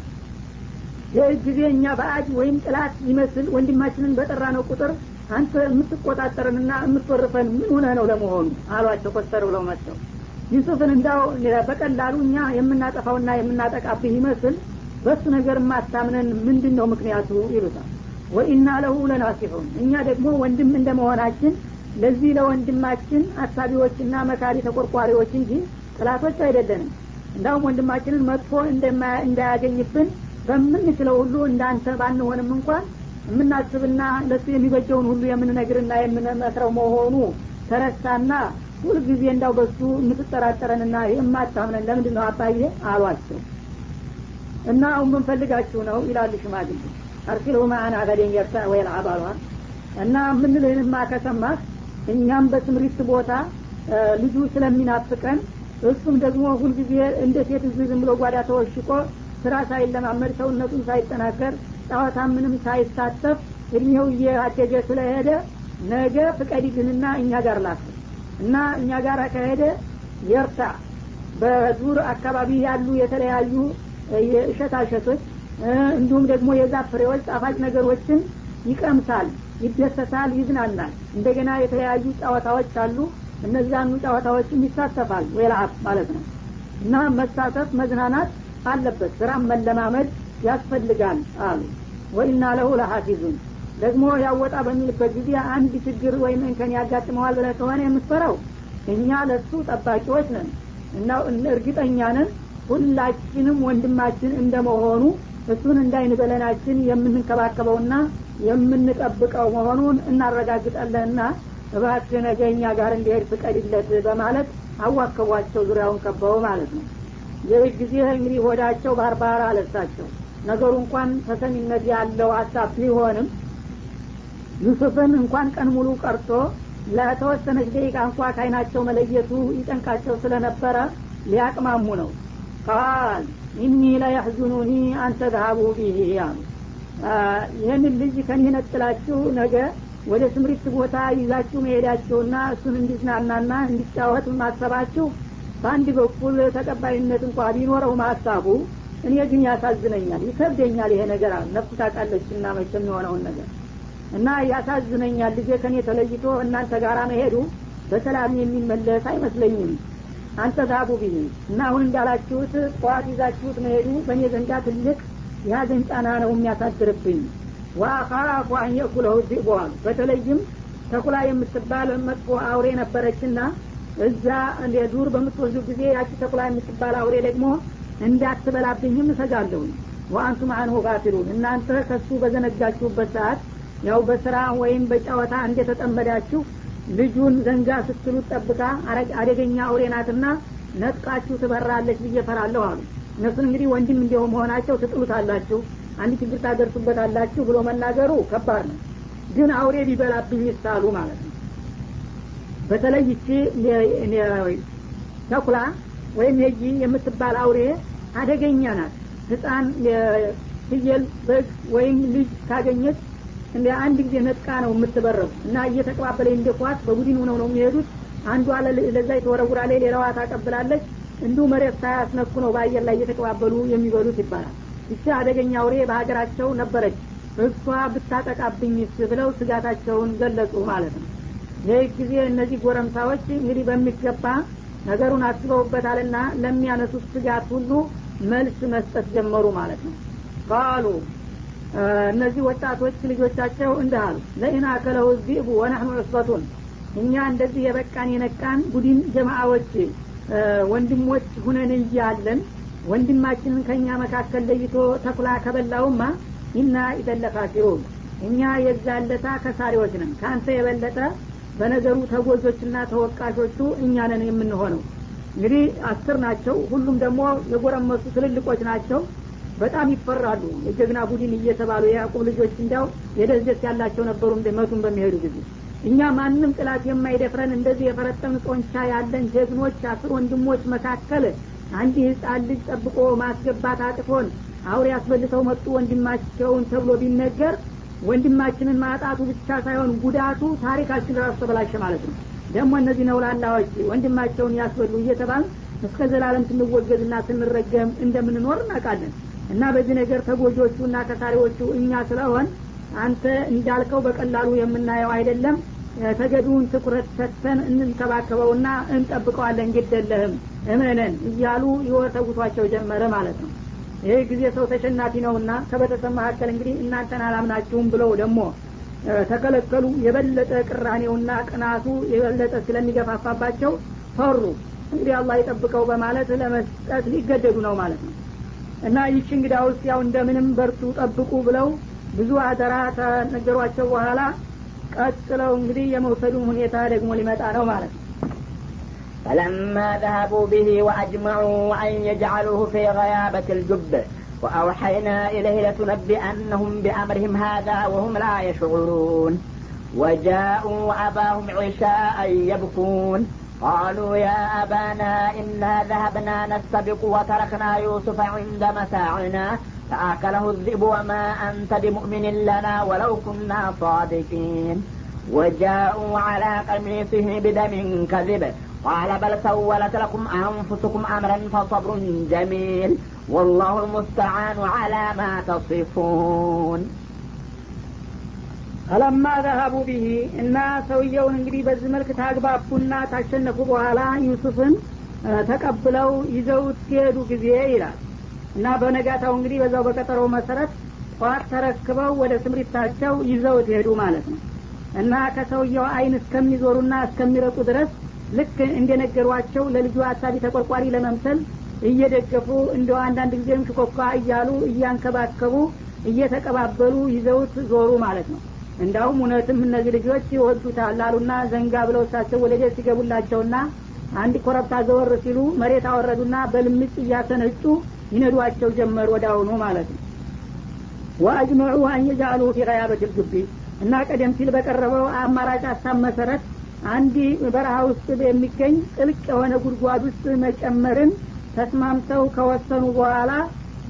ይህ ጊዜ እኛ በአጅ ወይም ጥላት ይመስል ወንድማችንን በጠራ ነው ቁጥር አንተ የምትቆጣጠርንና የምትወርፈን ምን ሆነ ነው ለመሆኑ? አሏቸው ኮስተር ብለው መጥተው ዩሱፍን እንዳው በቀላሉ እኛ የምናጠፋውና የምናጠቃብህ ይመስል በሱ ነገር ማታምነን ምንድን ነው ምክንያቱ ይሉታል። ወኢና ለሁ ለናሲሑን እኛ ደግሞ ወንድም እንደመሆናችን ለዚህ ለወንድማችን አሳቢዎችና መካሪ ተቆርቋሪዎች እንጂ ጥላቶች አይደለንም። እንዳውም ወንድማችንን መጥፎ እንዳያገኝብን በምንችለው ሁሉ እንዳንተ ባንሆንም እንኳን የምናስብና ለሱ የሚበጀውን ሁሉ የምንነግርና የምንመክረው መሆኑ ተረሳና ሁልጊዜ እንዳው በሱ የምትጠራጠረንና የማታምነን ለምንድን ነው አባዬ አሏቸው? እና አሁን ምንፈልጋችሁ ነው ይላሉ ሽማግሌ። አርሲልሁ ማአና ገደን የርታ ወይል አባሏል እና ምንልህንማ ከሰማህ እኛም በስምሪት ቦታ ልጁ ስለሚናፍቀን እሱም ደግሞ ሁልጊዜ እንደ ሴት እዚህ ዝም ብሎ ጓዳ ተወሽቆ ስራ ሳይለማመድ ሰውነቱን ሳይጠናከር ጨዋታ ምንም ሳይሳተፍ እድሜው እያደገ ስለሄደ ነገ ፍቀዲልንና እኛ ጋር ላክ እና እኛ ጋር ከሄደ የርታ በዙር አካባቢ ያሉ የተለያዩ የእሸታሸቶች እንዲሁም ደግሞ የዛፍ ፍሬዎች ጣፋጭ ነገሮችን ይቀምሳል ይደሰታል ይዝናናል። እንደገና የተለያዩ ጨዋታዎች አሉ። እነዛኑ ጨዋታዎችም ይሳተፋል ወይልአብ ማለት ነው። እና መሳተፍ መዝናናት አለበት። ስራም መለማመድ ያስፈልጋል አሉ። ወኢና ለሁ ለሀፊዙን ደግሞ ያወጣ በሚልበት ጊዜ አንድ ችግር ወይም እንከን ያጋጥመዋል ብለ ከሆነ የምትፈራው እኛ ለሱ ጠባቂዎች ነን። እና እርግጠኛ ነን ሁላችንም ወንድማችን እንደመሆኑ እሱን እንዳይን በለናችን የምንከባከበውና የምንጠብቀው መሆኑን እናረጋግጣለንና እባክህ ነገ እኛ ጋር እንዲሄድ ፍቀድለት በማለት አዋከቧቸው ዙሪያውን ከበው ማለት ነው። ይህ ጊዜ እንግዲህ ወዳቸው ባርባራ አለሳቸው። ነገሩ እንኳን ተሰሚነት ያለው ሀሳብ ቢሆንም ዩሱፍን እንኳን ቀን ሙሉ ቀርቶ ለተወሰነች ደቂቃ እንኳ ከአይናቸው መለየቱ ይጨንቃቸው ስለነበረ ሊያቅማሙ ነው። ቃል ኢኒ ለያሕዙኑኒ አንተ ذሃቡ ቢሂ አሉ። ይህንን ልጅ ከኒህ ነጥላችሁ ነገ ወደ ስምሪት ቦታ ይዛችሁ መሄዳችሁና እሱን እንዲዝናናና እንዲጫወት ማሰባችሁ በአንድ በኩል ተቀባይነት እንኳ ቢኖረው ማሳቡ እኔ ግን ያሳዝነኛል ይከብደኛል ይሄ ነገር ነፍስ ታውቃለች እና መቼም የሆነውን ነገር እና ያሳዝነኛል ልጄ ከኔ ተለይቶ እናንተ ጋር መሄዱ በሰላም የሚመለስ አይመስለኝም። አንተ ዛቡ ብኝ እና አሁን እንዳላችሁት ጠዋት ይዛችሁት መሄዱ በእኔ ዘንዳ ትልቅ የሀዘን ጫና ነው የሚያሳድርብኝ። ወአኻፉ አን የእኩለሁ ዚእቡ አሉ በተለይም ተኩላ የምትባል መጥፎ አውሬ ነበረችና እዛ ዱር በምትወስዱ ጊዜ ያቺ ተኩላ የምትባል አውሬ ደግሞ እንዳትበላብኝም እሰጋለሁኝ። ወአንቱም አንሁ ጋፊሉን እናንተ ከሱ በዘነጋችሁበት ሰዓት ያው በስራ ወይም በጨዋታ እንደተጠመዳችሁ ልጁን ዘንጋ ስትሉት ጠብቃ አደገኛ አውሬ ናትና ነጥቃችሁ ትበራለች ብዬ ፈራለሁ አሉ። እነሱን እንግዲህ ወንድም እንዲሁ መሆናቸው ትጥሉታላችሁ አንድ ችግር ታደርሱበታላችሁ ብሎ መናገሩ ከባድ ነው። ግን አውሬ ቢበላብኝ ይሳሉ ማለት ነው። በተለይ ይቺ ተኩላ ወይም የጂ የምትባል አውሬ አደገኛ ናት። ህፃን ፍየል በግ ወይም ልጅ ካገኘች እንደ አንድ ጊዜ ነጥቃ ነው የምትበረው? እና እየተቀባበለ እንደ ኳስ? በቡድን ሆነው ነው የሚሄዱት? አንዷ ለዛ የተወረውራለች ሌላዋ ታቀብላለች። እንዲሁ መሬት ሳያስነኩ ነው በአየር ላይ እየተቀባበሉ የሚበሉት ይባላል። ይቺ አደገኛ አውሬ በሀገራቸው ነበረች። እሷ ብታጠቃብኝስ ብለው ስጋታቸውን ገለጹ ማለት ነው። ይህ ጊዜ እነዚህ ጎረምሳዎች እንግዲህ በሚገባ ነገሩን አስበውበታልና ለሚያነሱት ስጋት ሁሉ መልስ መስጠት ጀመሩ ማለት ነው። ቃሉ እነዚህ ወጣቶች ልጆቻቸው እንዲህ አሉ ለኢን አከለው ዚቡ ወናህኑ ዑስበቱን እኛ እንደዚህ የበቃን የነቃን ቡድን ጀማአዎች ወንድሞች ሁነን እያለን ወንድማችንን ከእኛ መካከል ለይቶ ተኩላ ከበላውማ ኢና ኢደለካፊሩን እኛ የዛለታ ከሳሪዎች ነን። ከአንተ የበለጠ በነገሩ ተጎዞችና ተወቃሾቹ እኛ ነን የምንሆነው። እንግዲህ አስር ናቸው። ሁሉም ደግሞ የጎረመሱ ትልልቆች ናቸው በጣም ይፈራሉ። የጀግና ቡድን እየተባሉ የያዕቁብ ልጆች እንዲያው የደስደስ ያላቸው ነበሩ መቱን በሚሄዱ ጊዜ። እኛ ማንም ጥላት የማይደፍረን እንደዚህ የፈረጠም ጦንቻ ያለን ጀግኖች አስር ወንድሞች መካከል አንድ ህፃን ልጅ ጠብቆ ማስገባት አቅቶን አውሬ ያስበልተው መጡ ወንድማቸውን ተብሎ ቢነገር ወንድማችንን ማጣቱ ብቻ ሳይሆን ጉዳቱ ታሪካችን ራሱ ተበላሸ ማለት ነው። ደግሞ እነዚህ ነውላላዎች ወንድማቸውን ያስበሉ እየተባል እስከ ዘላለም ስንወገዝና ስንረገም እንደምንኖር እናውቃለን እና በዚህ ነገር ተጎጆቹ እና ከሳሪዎቹ እኛ ስለሆን አንተ እንዳልከው በቀላሉ የምናየው አይደለም። ተገቢውን ትኩረት ሰጥተን እንንከባከበውና እንጠብቀዋለን። ግደለህም እመነን እያሉ ይወተጉቷቸው ጀመረ ማለት ነው። ይህ ጊዜ ሰው ተሸናፊ ነውና ከቤተሰብ መካከል እንግዲህ እናንተን አላምናችሁም ብለው ደግሞ ተከለከሉ። የበለጠ ቅራኔውና ቅናቱ የበለጠ ስለሚገፋፋባቸው ፈሩ። እንግዲህ አላህ ይጠብቀው በማለት ለመስጠት ሊገደዱ ነው ማለት ነው እና ይቺ እንግዳ ውስጥ ያው እንደምንም በርቱ ጠብቁ ብለው ብዙ አደራ ተነገሯቸው በኋላ ቀጥለው እንግዲህ የመውሰዱን ሁኔታ ደግሞ ሊመጣ ነው ማለት ነው فلما ذهبوا به وأجمعوا أن يجعلوه في غيابة الجب وأوحينا إليه لتنبئنهم بأمرهم هذا وهم لا يشعرون وجاءوا أباهم عشاء يبكون قالوا يا أبانا إنا ذهبنا نستبق وتركنا يوسف عند متاعنا فأكله الذئب وما أنت بمؤمن لنا ولو كنا صادقين. وجاءوا على قميصه بدم كذب. قال بل سولت لكم أنفسكم أمرا فصبر جميل. والله المستعان على ما تصفون. አለማ ዘሀቡ ቢሂ እና ሰውየውን እንግዲህ በዚህ መልክ ታግባቡና ታሸነፉ በኋላ ዩሱፍን ተቀብለው ይዘውት ሲሄዱ ጊዜ ይላል። እና በነጋታው እንግዲህ በዛው በቀጠሮው መሰረት ጠዋት ተረክበው ወደ ስምሪታቸው ይዘውት ሄዱ ማለት ነው። እና ከሰውየው አይን እስከሚዞሩና እስከሚረጡ ድረስ ልክ እንደነገሯቸው ለልጁ አሳቢ ተቆርቋሪ ለመምሰል እየደገፉ እንደ አንዳንድ ጊዜም ሽኮኳ እያሉ እያንከባከቡ እየተቀባበሉ ይዘውት ዞሩ ማለት ነው እንዳውም እውነትም እነዚህ ልጆች ይወዱታል አሉና ዘንጋ ብለው እሳቸው ወደ ቤት ሲገቡላቸውና አንድ ኮረብታ ዘወር ሲሉ መሬት አወረዱና በልምጭ እያሰነጩ ይነዷቸው ጀመር አሁኑ ማለት ነው። ወአጅመዑ አንየጃአሉ ፊ ቀያበት ልግቢ እና ቀደም ሲል በቀረበው አማራጭ ሀሳብ መሰረት አንድ በረሃ ውስጥ የሚገኝ ጥልቅ የሆነ ጉድጓድ ውስጥ መጨመርን ተስማምተው ከወሰኑ በኋላ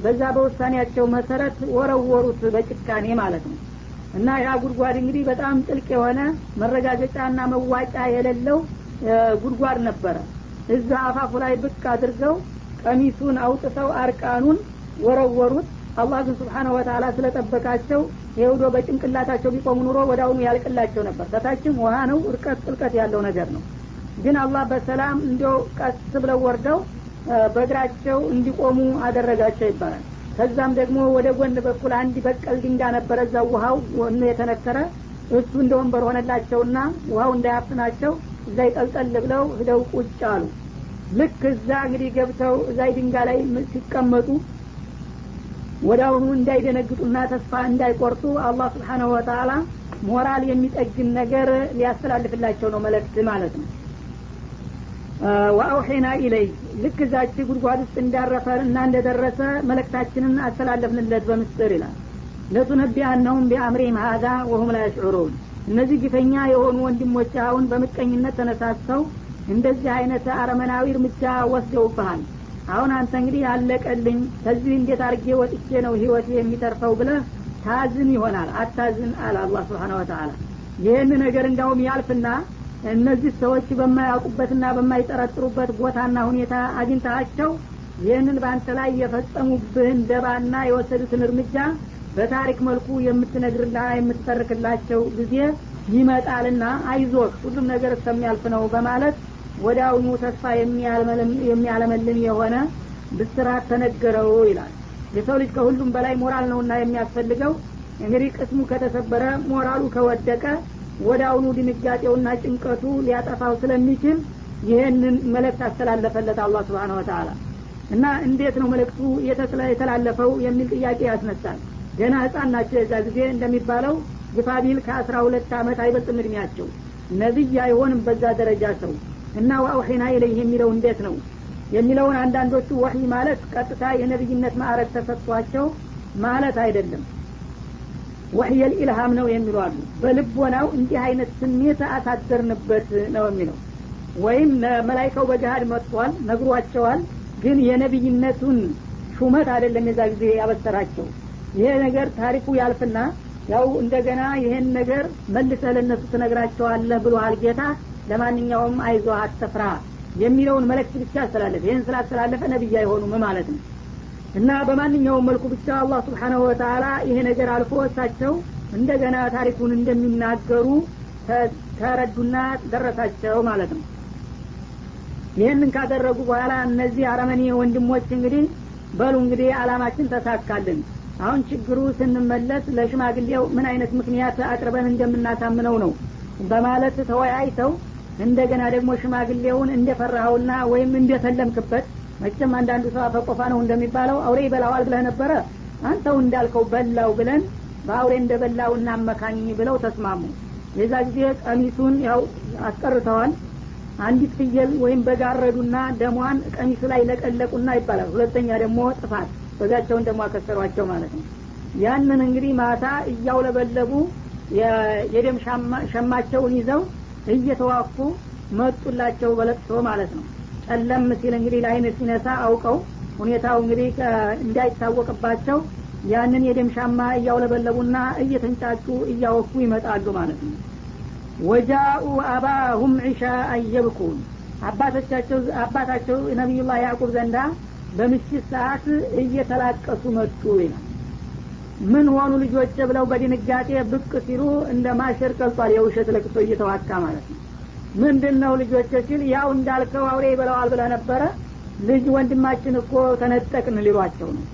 በዛ በውሳኔያቸው መሰረት ወረወሩት በጭካኔ ማለት ነው እና ያ ጉድጓድ እንግዲህ በጣም ጥልቅ የሆነ መረጋገጫና መዋጫ የሌለው ጉድጓድ ነበረ። እዛ አፋፉ ላይ ብቅ አድርገው ቀሚሱን አውጥተው አርቃኑን ወረወሩት። አላህ ግን ስብሓነ ወተላ ስለጠበቃቸው የውዶ በጭንቅላታቸው ቢቆሙ ኑሮ ወደ አሁኑ ያልቅላቸው ነበር። ከታችም ውሃ ነው እርቀት ጥልቀት ያለው ነገር ነው። ግን አላህ በሰላም እንዲው ቀስ ብለው ወርደው በእግራቸው እንዲቆሙ አደረጋቸው ይባላል ከዛም ደግሞ ወደ ጎን በኩል አንድ በቀል ድንጋ ነበረ። እዛ ውሃው ወኑ የተነከረ እሱ እንደ ወንበር ሆነላቸውና ውሃው እንዳያፍናቸው እዛ ይጠልጠል ብለው ሂደው ቁጭ አሉ። ልክ እዛ እንግዲህ ገብተው እዛ ድንጋ ላይ ሲቀመጡ ወደ አሁኑ እንዳይደነግጡና ተስፋ እንዳይቆርጡ አላህ ስብሓናሁ ወተላ ሞራል የሚጠግን ነገር ሊያስተላልፍላቸው ነው መለክት ማለት ነው ወአውሒና ኢለይ ልክ እዛች ጉድጓድ ውስጥ እንዳረፈ እና እንደደረሰ መለክታችንን አስተላለፍንለት በምስጥር ይላል። ለቱነቢአነሁም ቢአምሪም ሀዛ ወሁም ላ ያሽዑሩን እነዚህ ግፈኛ የሆኑ ወንድሞች አሁን በምቀኝነት ተነሳስተው እንደዚህ አይነት አረመናዊ እርምጃ ወስደውብሃል። አሁን አንተ እንግዲህ አለቀልኝ ከዚህ እንዴት አርጌ ወጥቼ ነው ህይወት የሚተርፈው ብለህ ታዝን ይሆናል። አታዝን አለ አላህ ስብሓን ወተላ ይህን ነገር እንዳውም ያልፍና እነዚህ ሰዎች በማያውቁበትና በማይጠረጥሩበት ቦታና ሁኔታ አግኝታቸው ይህንን በአንተ ላይ የፈጸሙብህን ደባና የወሰዱትን እርምጃ በታሪክ መልኩ የምትነግርና የምትተርክላቸው ጊዜ ይመጣልና አይዞህ ሁሉም ነገር እስከሚያልፍ ነው በማለት ወደ ተስፋ የሚያለመልም የሆነ ብስራት ተነገረው ይላል። የሰው ልጅ ከሁሉም በላይ ሞራል ነውና የሚያስፈልገው እንግዲህ ቅስሙ ከተሰበረ ሞራሉ ከወደቀ ወደ አሁኑ ድንጋጤውና ጭንቀቱ ሊያጠፋው ስለሚችል ይህንን መልእክት አስተላለፈለት አላህ ስብሓን ወተላ እና እንዴት ነው መልእክቱ የተላለፈው የሚል ጥያቄ ያስነሳል። ገና ህጻን ናቸው የዛ ጊዜ እንደሚባለው ግፋቢል ከአስራ ሁለት አመት አይበልጥም እድሜያቸው። ነቢይ አይሆንም በዛ ደረጃ ሰው። እና ወአውሒና ኢለይህ የሚለው እንዴት ነው? የሚለውን አንዳንዶቹ ወህይ ማለት ቀጥታ የነቢይነት ማዕረግ ተሰጥቷቸው ማለት አይደለም ወህየል ኢልሃም ነው የሚሉ አሉ። በልቦናው እንዲህ አይነት ስሜት አሳደርንበት ነው የሚለው። ወይም መላይካው በገሃድ መጥቷል ነግሯቸዋል ግን የነቢይነቱን ሹመት አይደለም የዛ ጊዜ ያበሰራቸው። ይሄ ነገር ታሪኩ ያልፍና ያው እንደገና ይሄን ነገር መልሰ ለእነሱ ትነግራቸዋለህ ብሎሃል ጌታ ለማንኛውም አይዞ አትፍራ የሚለውን መልእክት ብቻ አስተላለፈ። ይህን ስላስተላለፈ ነቢይ አይሆኑም ማለት ነው እና በማንኛውም መልኩ ብቻ አላህ ስብሓናሁ ወተላ ይሄ ነገር አልፎ እሳቸው እንደገና ታሪኩን እንደሚናገሩ ተረዱና ደረሳቸው ማለት ነው። ይህንን ካደረጉ በኋላ እነዚህ አረመኔ ወንድሞች እንግዲህ በሉ እንግዲህ አላማችን ተሳካልን። አሁን ችግሩ ስንመለስ ለሽማግሌው ምን አይነት ምክንያት አቅርበን እንደምናሳምነው ነው በማለት ተወያይተው እንደገና ደግሞ ሽማግሌውን እንደፈራኸውና ወይም እንደተለምክበት መቼም አንዳንዱ ሰው አፈቆፋ ነው እንደሚባለው አውሬ ይበላዋል ብለህ ነበረ? አንተው እንዳልከው በላው ብለን በአውሬ እንደበላው እናመካኝ ብለው ተስማሙ። የዛ ጊዜ ቀሚሱን ያው አስቀርተዋል። አንዲት ፍየል ወይም በጋረዱና ደሟን ቀሚሱ ላይ ለቀለቁና ይባላል። ሁለተኛ ደግሞ ጥፋት በጋቸውን ደግሞ አከሰሯቸው ማለት ነው። ያንን እንግዲህ ማታ እያውለበለቡ የደም ሸማቸውን ይዘው እየተዋፉ መጡላቸው በለቅሶ ማለት ነው ጨለም ሲል እንግዲህ ለአይን ሲነሳ አውቀው ሁኔታው እንግዲህ እንዳይታወቅባቸው ያንን የደም ሻማ እያውለበለቡና እየተንጫጩ እያወኩ ይመጣሉ ማለት ነው። ወጃኡ አባሁም ዒሻ አየብኩን። አባቶቻቸው አባታቸው ነቢዩላህ ያዕቁብ ዘንዳ በምሽት ሰዓት እየተላቀሱ መጡ ይላል። ምን ሆኑ ልጆች ብለው በድንጋጤ ብቅ ሲሉ እንደ ማሸር ቀልጧል። የውሸት ለቅሶ እየተዋካ ማለት ነው ምንድን ነው ልጆች ሲል ያው እንዳልከው አውሬ ይበለዋል ብለ ነበረ? ልጅ ወንድማችን እኮ ተነጠቅን ሊሏቸው ነው።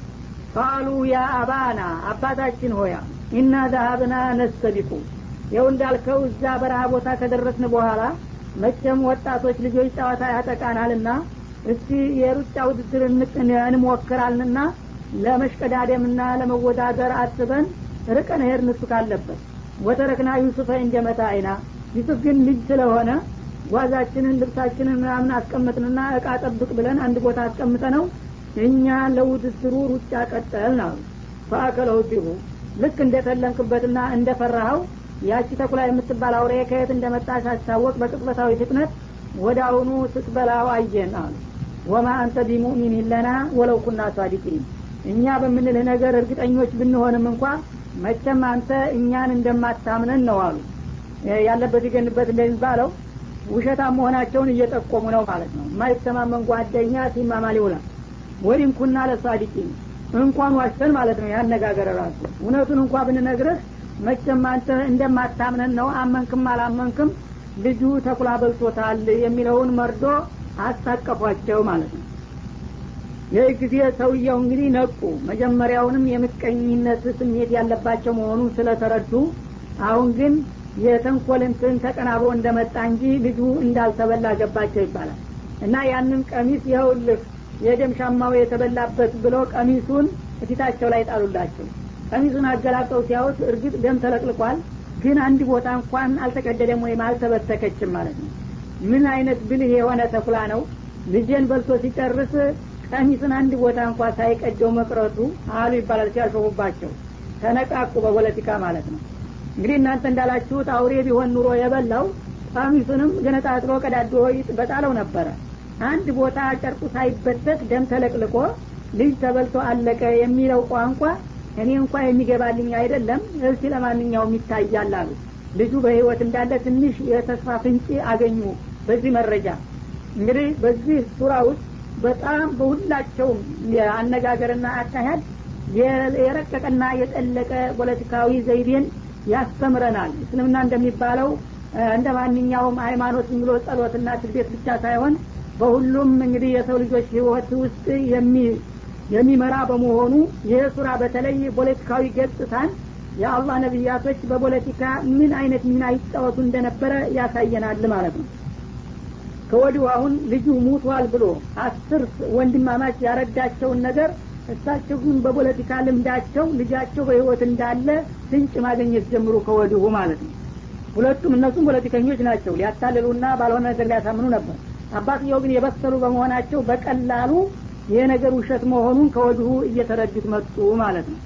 ቃሉ ያ አባና አባታችን ሆያ ኢና ዛሀብና ነስተቢቁ ይው እንዳልከው እዛ በረሃ ቦታ ከደረስን በኋላ መቼም ወጣቶች ልጆች ጨዋታ ያጠቃናልና እስቲ የሩጫ ውድድር እንሞክራልንና ለመሽቀዳደምና ለመወዳደር አስበን ርቀን ሄድን እሱ ካለበት። ወተረክና ዩሱፈ እንደመታ አይና ዩሱፍ ግን ልጅ ስለሆነ ጓዛችንን ልብሳችንን ምናምን አስቀምጥንና እቃ ጠብቅ ብለን አንድ ቦታ አስቀምጠ ነው እኛ ለውድድሩ ሩጫ ቀጠልን አሉ። ፈአከለው ዲሁ ልክ እንደተለምክበትና እንደፈራኸው ያቺ ተኩላ የምትባል አውሬ ከየት እንደመጣ ሳስታወቅ በቅጽበታዊ ፍጥነት ወደ አሁኑ ስትበላው አየን አሉ። ወማ አንተ ቢሙእሚን ለና ወለው ኩና ሳዲቂን። እኛ በምንልህ ነገር እርግጠኞች ብንሆንም እንኳ መቸም አንተ እኛን እንደማታምነን ነው አሉ ያለበት ይገንበት እንደሚባለው ውሸታም መሆናቸውን እየጠቆሙ ነው ማለት ነው። የማይተማመን ጓደኛ ሲማማል ይውላል። ወዲም ኩና ለሳዲቂን እንኳን ዋሽተን ማለት ነው ያነጋገር ራሱ። እውነቱን እንኳ ብንነግርህ መቼም አንተ እንደማታምነን ነው። አመንክም አላመንክም ልጁ ተኩላ በልቶታል የሚለውን መርዶ አስታቀፏቸው ማለት ነው። ይህ ጊዜ ሰውየው እንግዲህ ነቁ። መጀመሪያውንም የምቀኝነት ስሜት ያለባቸው መሆኑን ስለተረዱ አሁን ግን የተንኮልንትን ተቀናብሮ እንደመጣ እንጂ ልጁ እንዳልተበላ ገባቸው ይባላል። እና ያንን ቀሚስ ይኸውልህ የደም ሻማው የተበላበት ብሎ ቀሚሱን እፊታቸው ላይ ጣሉላቸው። ቀሚሱን አገላብጠው ሲያዩት እርግጥ ደም ተለቅልቋል ግን አንድ ቦታ እንኳን አልተቀደደም ወይም አልተበተከችም ማለት ነው። ምን አይነት ብልህ የሆነ ተኩላ ነው! ልጄን በልቶ ሲጨርስ ቀሚስን አንድ ቦታ እንኳ ሳይቀደው መቅረቱ አሉ ይባላል ሲያልፈቡባቸው ተነቃቁ በፖለቲካ ማለት ነው እንግዲህ እናንተ እንዳላችሁት አውሬ ቢሆን ኑሮ የበላው ቀሚሱንም ገነጣጥሎ ቀዳዶ በጣለው ነበረ። አንድ ቦታ ጨርቁ ሳይበተት ደም ተለቅልቆ ልጅ ተበልቶ አለቀ የሚለው ቋንቋ እኔ እንኳ የሚገባልኝ አይደለም እርሲ ለማንኛውም ይታያል አሉ። ልጁ በህይወት እንዳለ ትንሽ የተስፋ ፍንጭ አገኙ በዚህ መረጃ። እንግዲህ በዚህ ሱራ ውስጥ በጣም በሁላቸውም የአነጋገርና አካሄድ የረቀቀና የጠለቀ ፖለቲካዊ ዘይቤን ያስተምረናል። እስልምና እንደሚባለው እንደ ማንኛውም ሃይማኖት ብሎ ጸሎትና ስግደት ብቻ ሳይሆን በሁሉም እንግዲህ የሰው ልጆች ህይወት ውስጥ የሚመራ በመሆኑ ይህ ሱራ በተለይ ፖለቲካዊ ገጽታን የአላህ ነቢያቶች በፖለቲካ ምን አይነት ሚና ይጫወቱ እንደነበረ ያሳየናል ማለት ነው። ከወዲሁ አሁን ልጁ ሙቷል ብሎ አስር ወንድማማች ያረዳቸውን ነገር እሳቸው ግን በፖለቲካ ልምዳቸው ልጃቸው በህይወት እንዳለ ፍንጭ ማግኘት ጀምሩ ከወዲሁ ማለት ነው። ሁለቱም እነሱም ፖለቲከኞች ናቸው። ሊያታልሉና ባልሆነ ነገር ሊያሳምኑ ነበር። አባትየው ግን የበሰሉ በመሆናቸው በቀላሉ ይሄ ነገር ውሸት መሆኑን ከወዲሁ እየተረዱት መጡ ማለት ነው።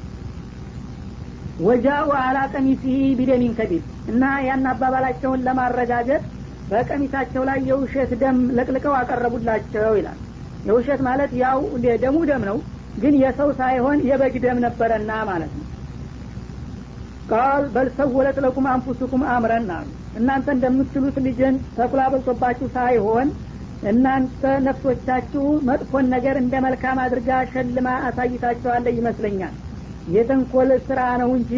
ወጃኡ አላ ቀሚሲህ ቢደሚን ከዲብ እና ያን አባባላቸውን ለማረጋገጥ በቀሚሳቸው ላይ የውሸት ደም ለቅልቀው አቀረቡላቸው ይላል። የውሸት ማለት ያው ደሙ ደም ነው ግን የሰው ሳይሆን የበግ ደም ነበረና ማለት ነው። ቃል በልሰወለት ለኩም አንፉስኩም አምረን አሉ። እናንተ እንደምትሉት ልጅን ተኩላ በልቶባችሁ ሳይሆን እናንተ ነፍሶቻችሁ መጥፎን ነገር እንደ መልካም አድርጋ ሸልማ አሳይታችኋለ ይመስለኛል። የተንኮል ስራ ነው እንጂ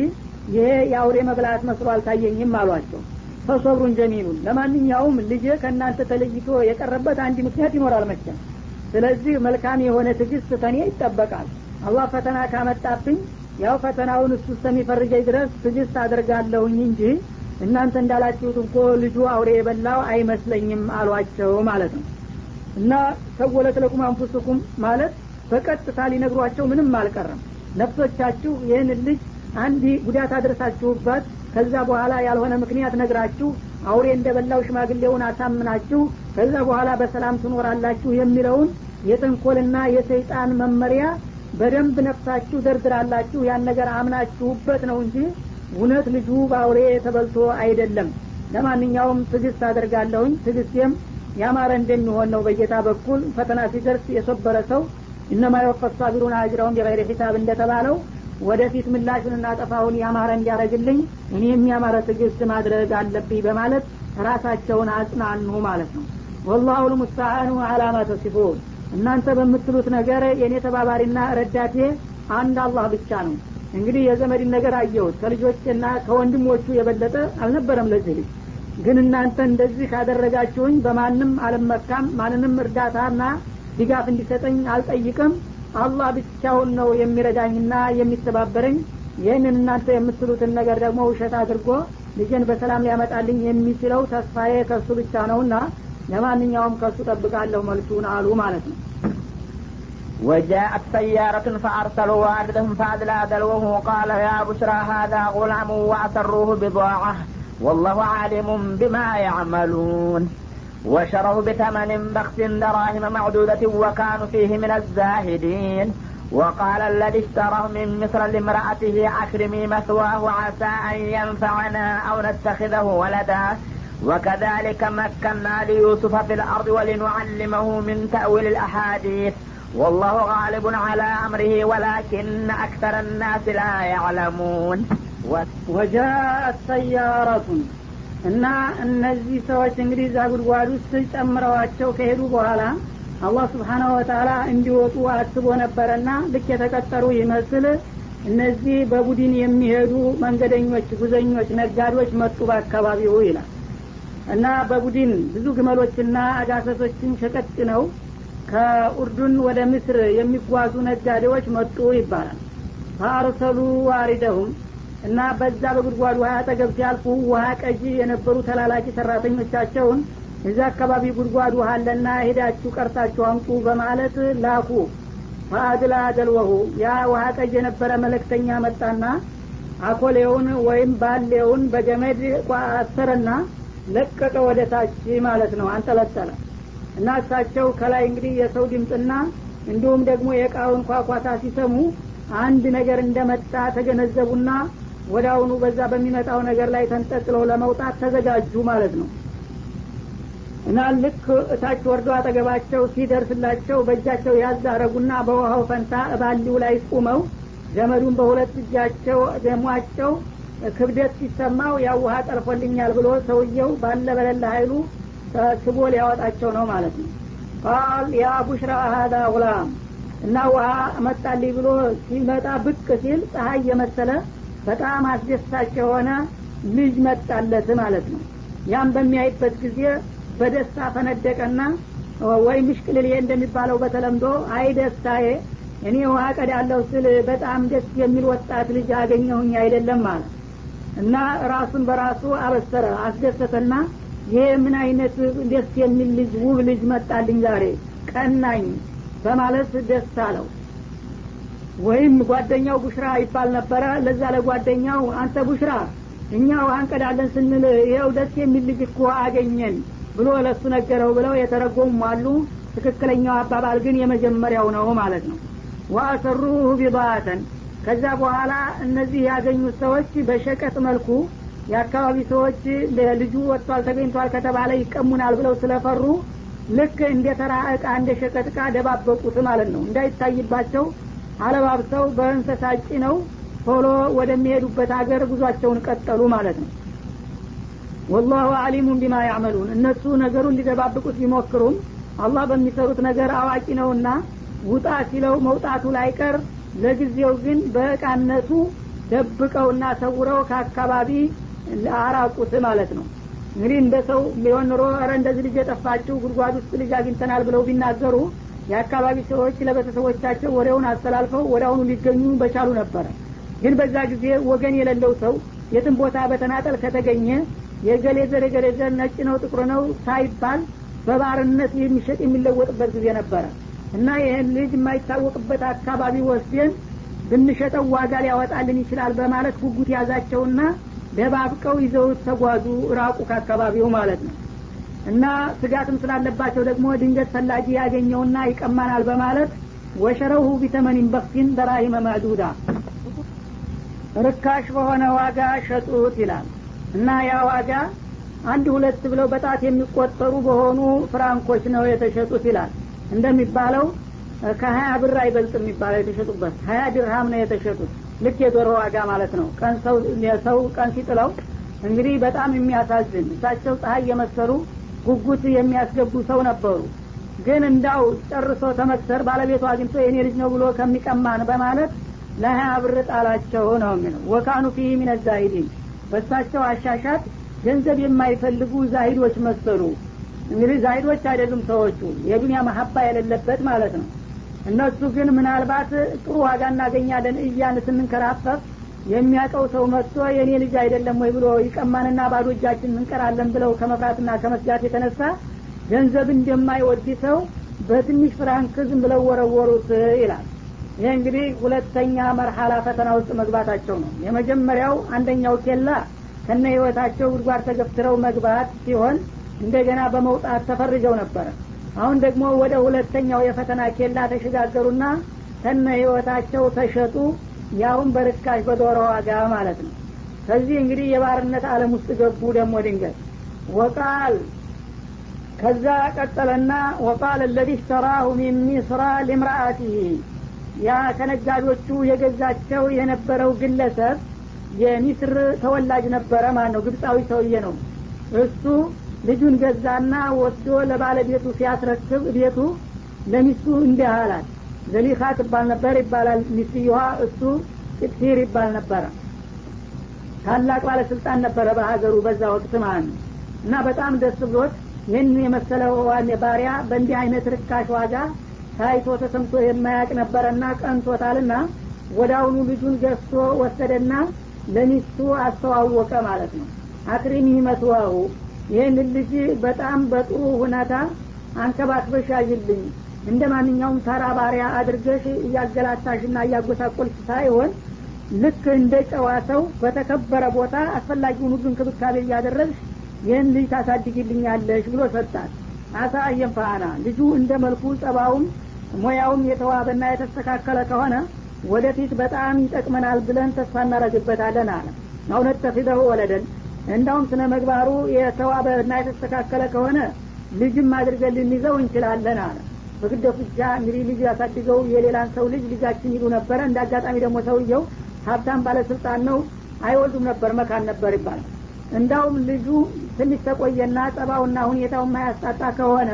ይሄ የአውሬ መብላት መስሎ አልታየኝም አሏቸው። ፈሶብሩን ጀሚሉን ለማንኛውም ልጅ ከእናንተ ተለይቶ የቀረበት አንድ ምክንያት ይኖራል መቼም ስለዚህ መልካም የሆነ ትግስት ተኔ ይጠበቃል። አላህ ፈተና ካመጣብኝ ያው ፈተናውን እሱ እስከሚፈርጀኝ ድረስ ትግስት አድርጋለሁኝ እንጂ እናንተ እንዳላችሁት እንኮ ልጁ አውሬ የበላው አይመስለኝም አሏቸው ማለት ነው። እና ሰወለት ለኩም አንፉስኩም ማለት በቀጥታ ሊነግሯቸው ምንም አልቀረም። ነፍሶቻችሁ ይህን ልጅ አንድ ጉዳት አድረሳችሁበት ከዛ በኋላ ያልሆነ ምክንያት ነግራችሁ አውሬ እንደበላው ሽማግሌውን አሳምናችሁ ከዛ በኋላ በሰላም ትኖራላችሁ የሚለውን የጥንኮልና የሰይጣን መመሪያ በደንብ ነፍሳችሁ ደርድራላችሁ ያን ነገር አምናችሁበት ነው እንጂ እውነት ልጁ በአውሬ ተበልቶ አይደለም። ለማንኛውም ትግስት አደርጋለሁኝ። ትግስቴም ያማረ እንደሚሆን ነው። በጌታ በኩል ፈተና ሲደርስ የሶበረ ሰው እነማ የወፈት ሳቢሩን አጅረውን ቢገይር ሒሳብ እንደተባለው ወደፊት ምላሹንና ጠፋውን ያማረ እንዲያደረግልኝ እኔ የሚያማረ ትግስት ማድረግ አለብኝ በማለት ራሳቸውን አጽናኑ ማለት ነው። ወላሁ ልሙስተዓኑ አላማ ተሲፉን እናንተ በምትሉት ነገር የእኔ ተባባሪና ረዳቴ አንድ አላህ ብቻ ነው። እንግዲህ የዘመድን ነገር አየሁት። ከልጆችና ከወንድሞቹ የበለጠ አልነበረም ለዚህ ልጅ። ግን እናንተ እንደዚህ ካደረጋችሁኝ በማንም አልመካም ማንንም እርዳታና ድጋፍ እንዲሰጠኝ አልጠይቅም። አላህ ብቻውን ነው የሚረዳኝና የሚተባበረኝ። ይህንን እናንተ የምትሉትን ነገር ደግሞ ውሸት አድርጎ ልጅን በሰላም ሊያመጣልኝ የሚችለው ተስፋዬ ከሱ ብቻ ነውና ለማንኛውም ከሱ ጠብቃለሁ መልሱን አሉ ማለት ነው وجاءت سيارة فأرسلوا والدهم فأدلى دلوه قال يا بشرى هذا غلام وأسروه بضاعة والله عالم بما يعملون وشروا بثمن بخس دراهم معدودة وكانوا فيه من الزاهدين وقال الذي اشتراه من مصر لامرأته أكرمي مثواه عسى أن ينفعنا أو نتخذه ولدا وكذلك مكنا ليوسف في الأرض ولنعلمه من تأويل الأحاديث ወላሁ ቃሊቡን አላ አምሪሂ ወላኪነ አክተረ ናስ ላ ያዕለሙን ወጃአት ሰያረቱን እና እነዚህ ሰዎች እንግዲህ እዛ ጉድጓድ ውስጥ ጨምረዋቸው ከሄዱ በኋላ አላህ ስብሓናሁ ወተላ እንዲወጡ አስቦ ነበረና ልክ የተቀጠሩ ይመስል እነዚህ በቡድን የሚሄዱ መንገደኞች ጉዘኞች ነጋዴዎች መጡ በአካባቢው ይላል። እና በቡድን ብዙ ግመሎችና አጋሰሶችን ሸቀጭ ነው። ከኡርዱን ወደ ምስር የሚጓዙ ነጋዴዎች መጡ ይባላል። ፈአርሰሉ ዋሪደሁም እና በዛ በጉድጓድ ውሃ አጠገብ ሲያልፉ ውሃ ቀጂ የነበሩ ተላላኪ ሰራተኞቻቸውን እዚ አካባቢ ጉድጓድ ውሃ አለና ሄዳችሁ ቀርታችሁ አምጡ በማለት ላኩ። ፈአድላ ደልወሁ ያ ውሃ ቀጅ የነበረ መለክተኛ መጣና አኮሌውን ወይም ባሌውን በገመድ አሰረና ለቀቀ ወደ ታች ማለት ነው። አንጠለጠለ እና እሳቸው ከላይ እንግዲህ የሰው ድምፅና እንዲሁም ደግሞ የእቃውን ኳኳታ ሲሰሙ አንድ ነገር እንደመጣ ተገነዘቡና አሁኑ በዛ በሚመጣው ነገር ላይ ተንጠጥለው ለመውጣት ተዘጋጁ ማለት ነው። እና ልክ እታች ወርዶ አጠገባቸው ሲደርስላቸው በእጃቸው ያዝ አረጉና በውሃው ፈንታ ባሊው ላይ ቁመው ገመዱን በሁለት እጃቸው ደሟቸው ክብደት ሲሰማው ያ ውሃ ጠልፎልኛል ብሎ ሰውየው ባለ በለለ ሀይሉ ስቦ ሊያወጣቸው ነው ማለት ነው። ቃል ያ ቡሽራ ሀዳ ጉላም እና ውሃ መጣልኝ ብሎ ሲመጣ ብቅ ሲል ፀሀይ የመሰለ በጣም አስደሳች የሆነ ልጅ መጣለት ማለት ነው። ያም በሚያይበት ጊዜ በደስታ ፈነደቀና ወይ ምሽቅልል እንደሚባለው በተለምዶ አይ ደስታዬ እኔ ውሃ ቀዳለሁ ስል በጣም ደስ የሚል ወጣት ልጅ አገኘሁኝ አይደለም ማለት እና ራሱን በራሱ አበሰረ አስደሰተና ይሄ ምን አይነት ደስ የሚል ልጅ ውብ ልጅ መጣልኝ ዛሬ? ቀናኝ በማለት ደስ አለው። ወይም ጓደኛው ቡሽራ ይባል ነበረ። ለዛ ለጓደኛው አንተ ቡሽራ እኛ ውሃ እንቀዳለን ስንል ይኸው ደስ የሚል ልጅ እኮ አገኘን ብሎ ለሱ ነገረው ብለው የተረጎሙ አሉ። ትክክለኛው አባባል ግን የመጀመሪያው ነው ማለት ነው። ወአሰሩሁ ቢባተን። ከዛ በኋላ እነዚህ ያገኙት ሰዎች በሸቀጥ መልኩ የአካባቢ ሰዎች ልጁ ወጥቷል ተገኝቷል ከተባለ ይቀሙናል ብለው ስለፈሩ ልክ እንደ ተራ እቃ እንደ ሸቀጥ እቃ ደባበቁት ማለት ነው። እንዳይታይባቸው አለባብሰው በእንሰሳ ጭነው ቶሎ ወደሚሄዱበት ሀገር ጉዟቸውን ቀጠሉ ማለት ነው። ወላሁ አሊሙን ቢማ ያዕመሉን። እነሱ ነገሩን ሊደባብቁት ቢሞክሩም አላህ በሚሰሩት ነገር አዋቂ ነውና ውጣ ሲለው መውጣቱ ላይቀር ለጊዜው ግን በእቃነቱ ደብቀውና ሰውረው ከአካባቢ አራቁት ማለት ነው። እንግዲህ እንደ ሰው ቢሆን ኑሮ ረ እንደዚህ ልጅ የጠፋችው ጉድጓድ ውስጥ ልጅ አግኝተናል ብለው ቢናገሩ የአካባቢ ሰዎች ለቤተሰቦቻቸው ወሬውን አስተላልፈው ወደ አሁኑ ሊገኙ በቻሉ ነበረ ግን በዛ ጊዜ ወገን የሌለው ሰው የትም ቦታ በተናጠል ከተገኘ የገሌ ዘር የገሌ ዘር ነጭ ነው ጥቁር ነው ሳይባል በባርነት የሚሸጥ የሚለወጥበት ጊዜ ነበረ። እና ይህን ልጅ የማይታወቅበት አካባቢ ወስደን ብንሸጠው ዋጋ ሊያወጣልን ይችላል በማለት ጉጉት ያዛቸውና ደባብቀው ይዘውት ተጓዙ ራቁ ከአካባቢው ማለት ነው። እና ስጋትም ስላለባቸው ደግሞ ድንገት ፈላጊ ያገኘውና ይቀማናል በማለት وشروه بثمن بخس دراهم معدودة ርካሽ በሆነ ዋጋ ሸጡት ይላል። እና ያ ዋጋ አንድ ሁለት ብለው በጣት የሚቆጠሩ በሆኑ ፍራንኮች ነው የተሸጡት ይላል። እንደሚባለው ከሀያ ብር አይበልጥ የሚባለው የተሸጡበት። ሀያ ድርሃም ነው የተሸጡት ልክ የዶሮ ዋጋ ማለት ነው። ቀን ሰው ሰው ቀን ሲጥለው እንግዲህ በጣም የሚያሳዝን እሳቸው ፀሀይ የመሰሉ ጉጉት የሚያስገቡ ሰው ነበሩ። ግን እንዳው ጨርሶ ተመክሰር ባለቤቱ አግኝቶ የኔ ልጅ ነው ብሎ ከሚቀማን በማለት ለሀያ ብር ጣላቸው ነው የሚለው። ወካኑ ፊህ ሚነ በሳቸው አሻሻት ገንዘብ የማይፈልጉ ዛሂዶች መሰሉ። እንግዲህ ዛሂዶች አይደሉም ሰዎቹ። የዱንያ መሀባ የሌለበት ማለት ነው እነሱ ግን ምናልባት ጥሩ ዋጋ እናገኛለን እያን ስንንከራፈፍ የሚያውቀው ሰው መጥቶ የእኔ ልጅ አይደለም ወይ ብሎ ይቀማንና ባዶ እጃችን እንቀራለን ብለው ከመፍራትና ከመስጋት የተነሳ ገንዘብ እንደማይወድ ሰው በትንሽ ፍራንክ ዝም ብለው ወረወሩት ይላል። ይህ እንግዲህ ሁለተኛ መርሐላ ፈተና ውስጥ መግባታቸው ነው። የመጀመሪያው አንደኛው ኬላ ከነ ህይወታቸው ጉድጓድ ተገፍትረው መግባት ሲሆን እንደገና በመውጣት ተፈርጀው ነበረ አሁን ደግሞ ወደ ሁለተኛው የፈተና ኬላ ተሸጋገሩና ከነ ህይወታቸው ተሸጡ። ያውን በርካሽ በዶሮ ዋጋ ማለት ነው። ከዚህ እንግዲህ የባርነት አለም ውስጥ ገቡ ደግሞ ድንገት። ወቃል ከዛ ቀጠለና ወቃል ለዚ ሽተራሁ ሚን ሚስራ ሊምራአቲህ ያ ከነጋዴዎቹ የገዛቸው የነበረው ግለሰብ የሚስር ተወላጅ ነበረ። ማለት ነው ግብፃዊ ሰውዬ ነው። እሱ ልጁን ገዛና ወስዶ ለባለቤቱ ሲያስረክብ ቤቱ ለሚስቱ እንዲህ አላት። ዘሊኻ ትባል ነበር ይባላል። ሚስትየዋ እሱ ቅጥፊር ይባል ነበረ ታላቅ ባለስልጣን ነበረ በሀገሩ በዛ ወቅት ማለት ነው። እና በጣም ደስ ብሎት ይህን የመሰለ ባሪያ በእንዲህ አይነት ርካሽ ዋጋ ታይቶ ተሰምቶ የማያቅ ነበረና ቀንቶታልና ወዳውኑ ልጁን ገዝቶ ወሰደና ለሚስቱ አስተዋወቀ ማለት ነው። አክሪሚ መስዋሁ ይህን ልጅ በጣም በጥሩ ሁኔታ አንከባክበሽ ያዥልኝ እንደ ማንኛውም ተራ ባሪያ አድርገሽ እያገላታሽና እያጎሳቆልሽ ሳይሆን ልክ እንደ ጨዋ ሰው በተከበረ ቦታ አስፈላጊውን ሁሉ እንክብካቤ እያደረግሽ ይህን ልጅ ታሳድግልኛለሽ ብሎ ሰጣት። አሳ አየንፋአና ልጁ እንደ መልኩ ጸባውም ሙያውም የተዋበና የተስተካከለ ከሆነ ወደፊት በጣም ይጠቅመናል ብለን ተስፋ እናደረግበታለን አለ። እውነት ተፊደሁ ወለደን እንዳውም ስነ መግባሩ የተዋበና የተስተካከለ ከሆነ ልጅም አድርገን ልንይዘው እንችላለን አለ። በግደቱ ብቻ እንግዲህ ልጅ ያሳድገው የሌላን ሰው ልጅ ልጃችን ይሉ ነበረ። እንደ አጋጣሚ ደግሞ ሰውየው ሀብታም ባለስልጣን ነው አይወልዱም ነበር መካን ነበር ይባላል። እንዳውም ልጁ ትንሽ ተቆየና ጸባውና ሁኔታው ማያስጣጣ ከሆነ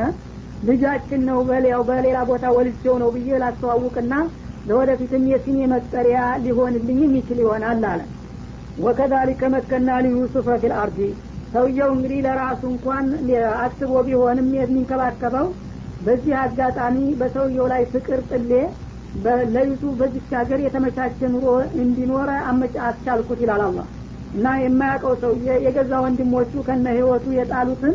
ልጃችን ነው በሌላው በሌላ ቦታ ወልጄው ነው ብዬ ላስተዋውቅና ለወደፊትም የስሜ መጠሪያ ሊሆንልኝም ይችል ይሆናል አለ ወከዛሊከ መከና ሊዩሱፈ ፊል አርዲ። ሰውየው እንግዲህ ለራሱ እንኳን አስቦ ቢሆንም የሚንከባከበው በዚህ አጋጣሚ በሰውየው ላይ ፍቅር ጥሌ ለዩሱፍ በዚች ሀገር የተመቻቸ ኑሮ እንዲኖረ አመጫ አስቻልኩት ይላል አላህ። እና የማያውቀው ሰውዬ የገዛ ወንድሞቹ ከነ ህይወቱ የጣሉትን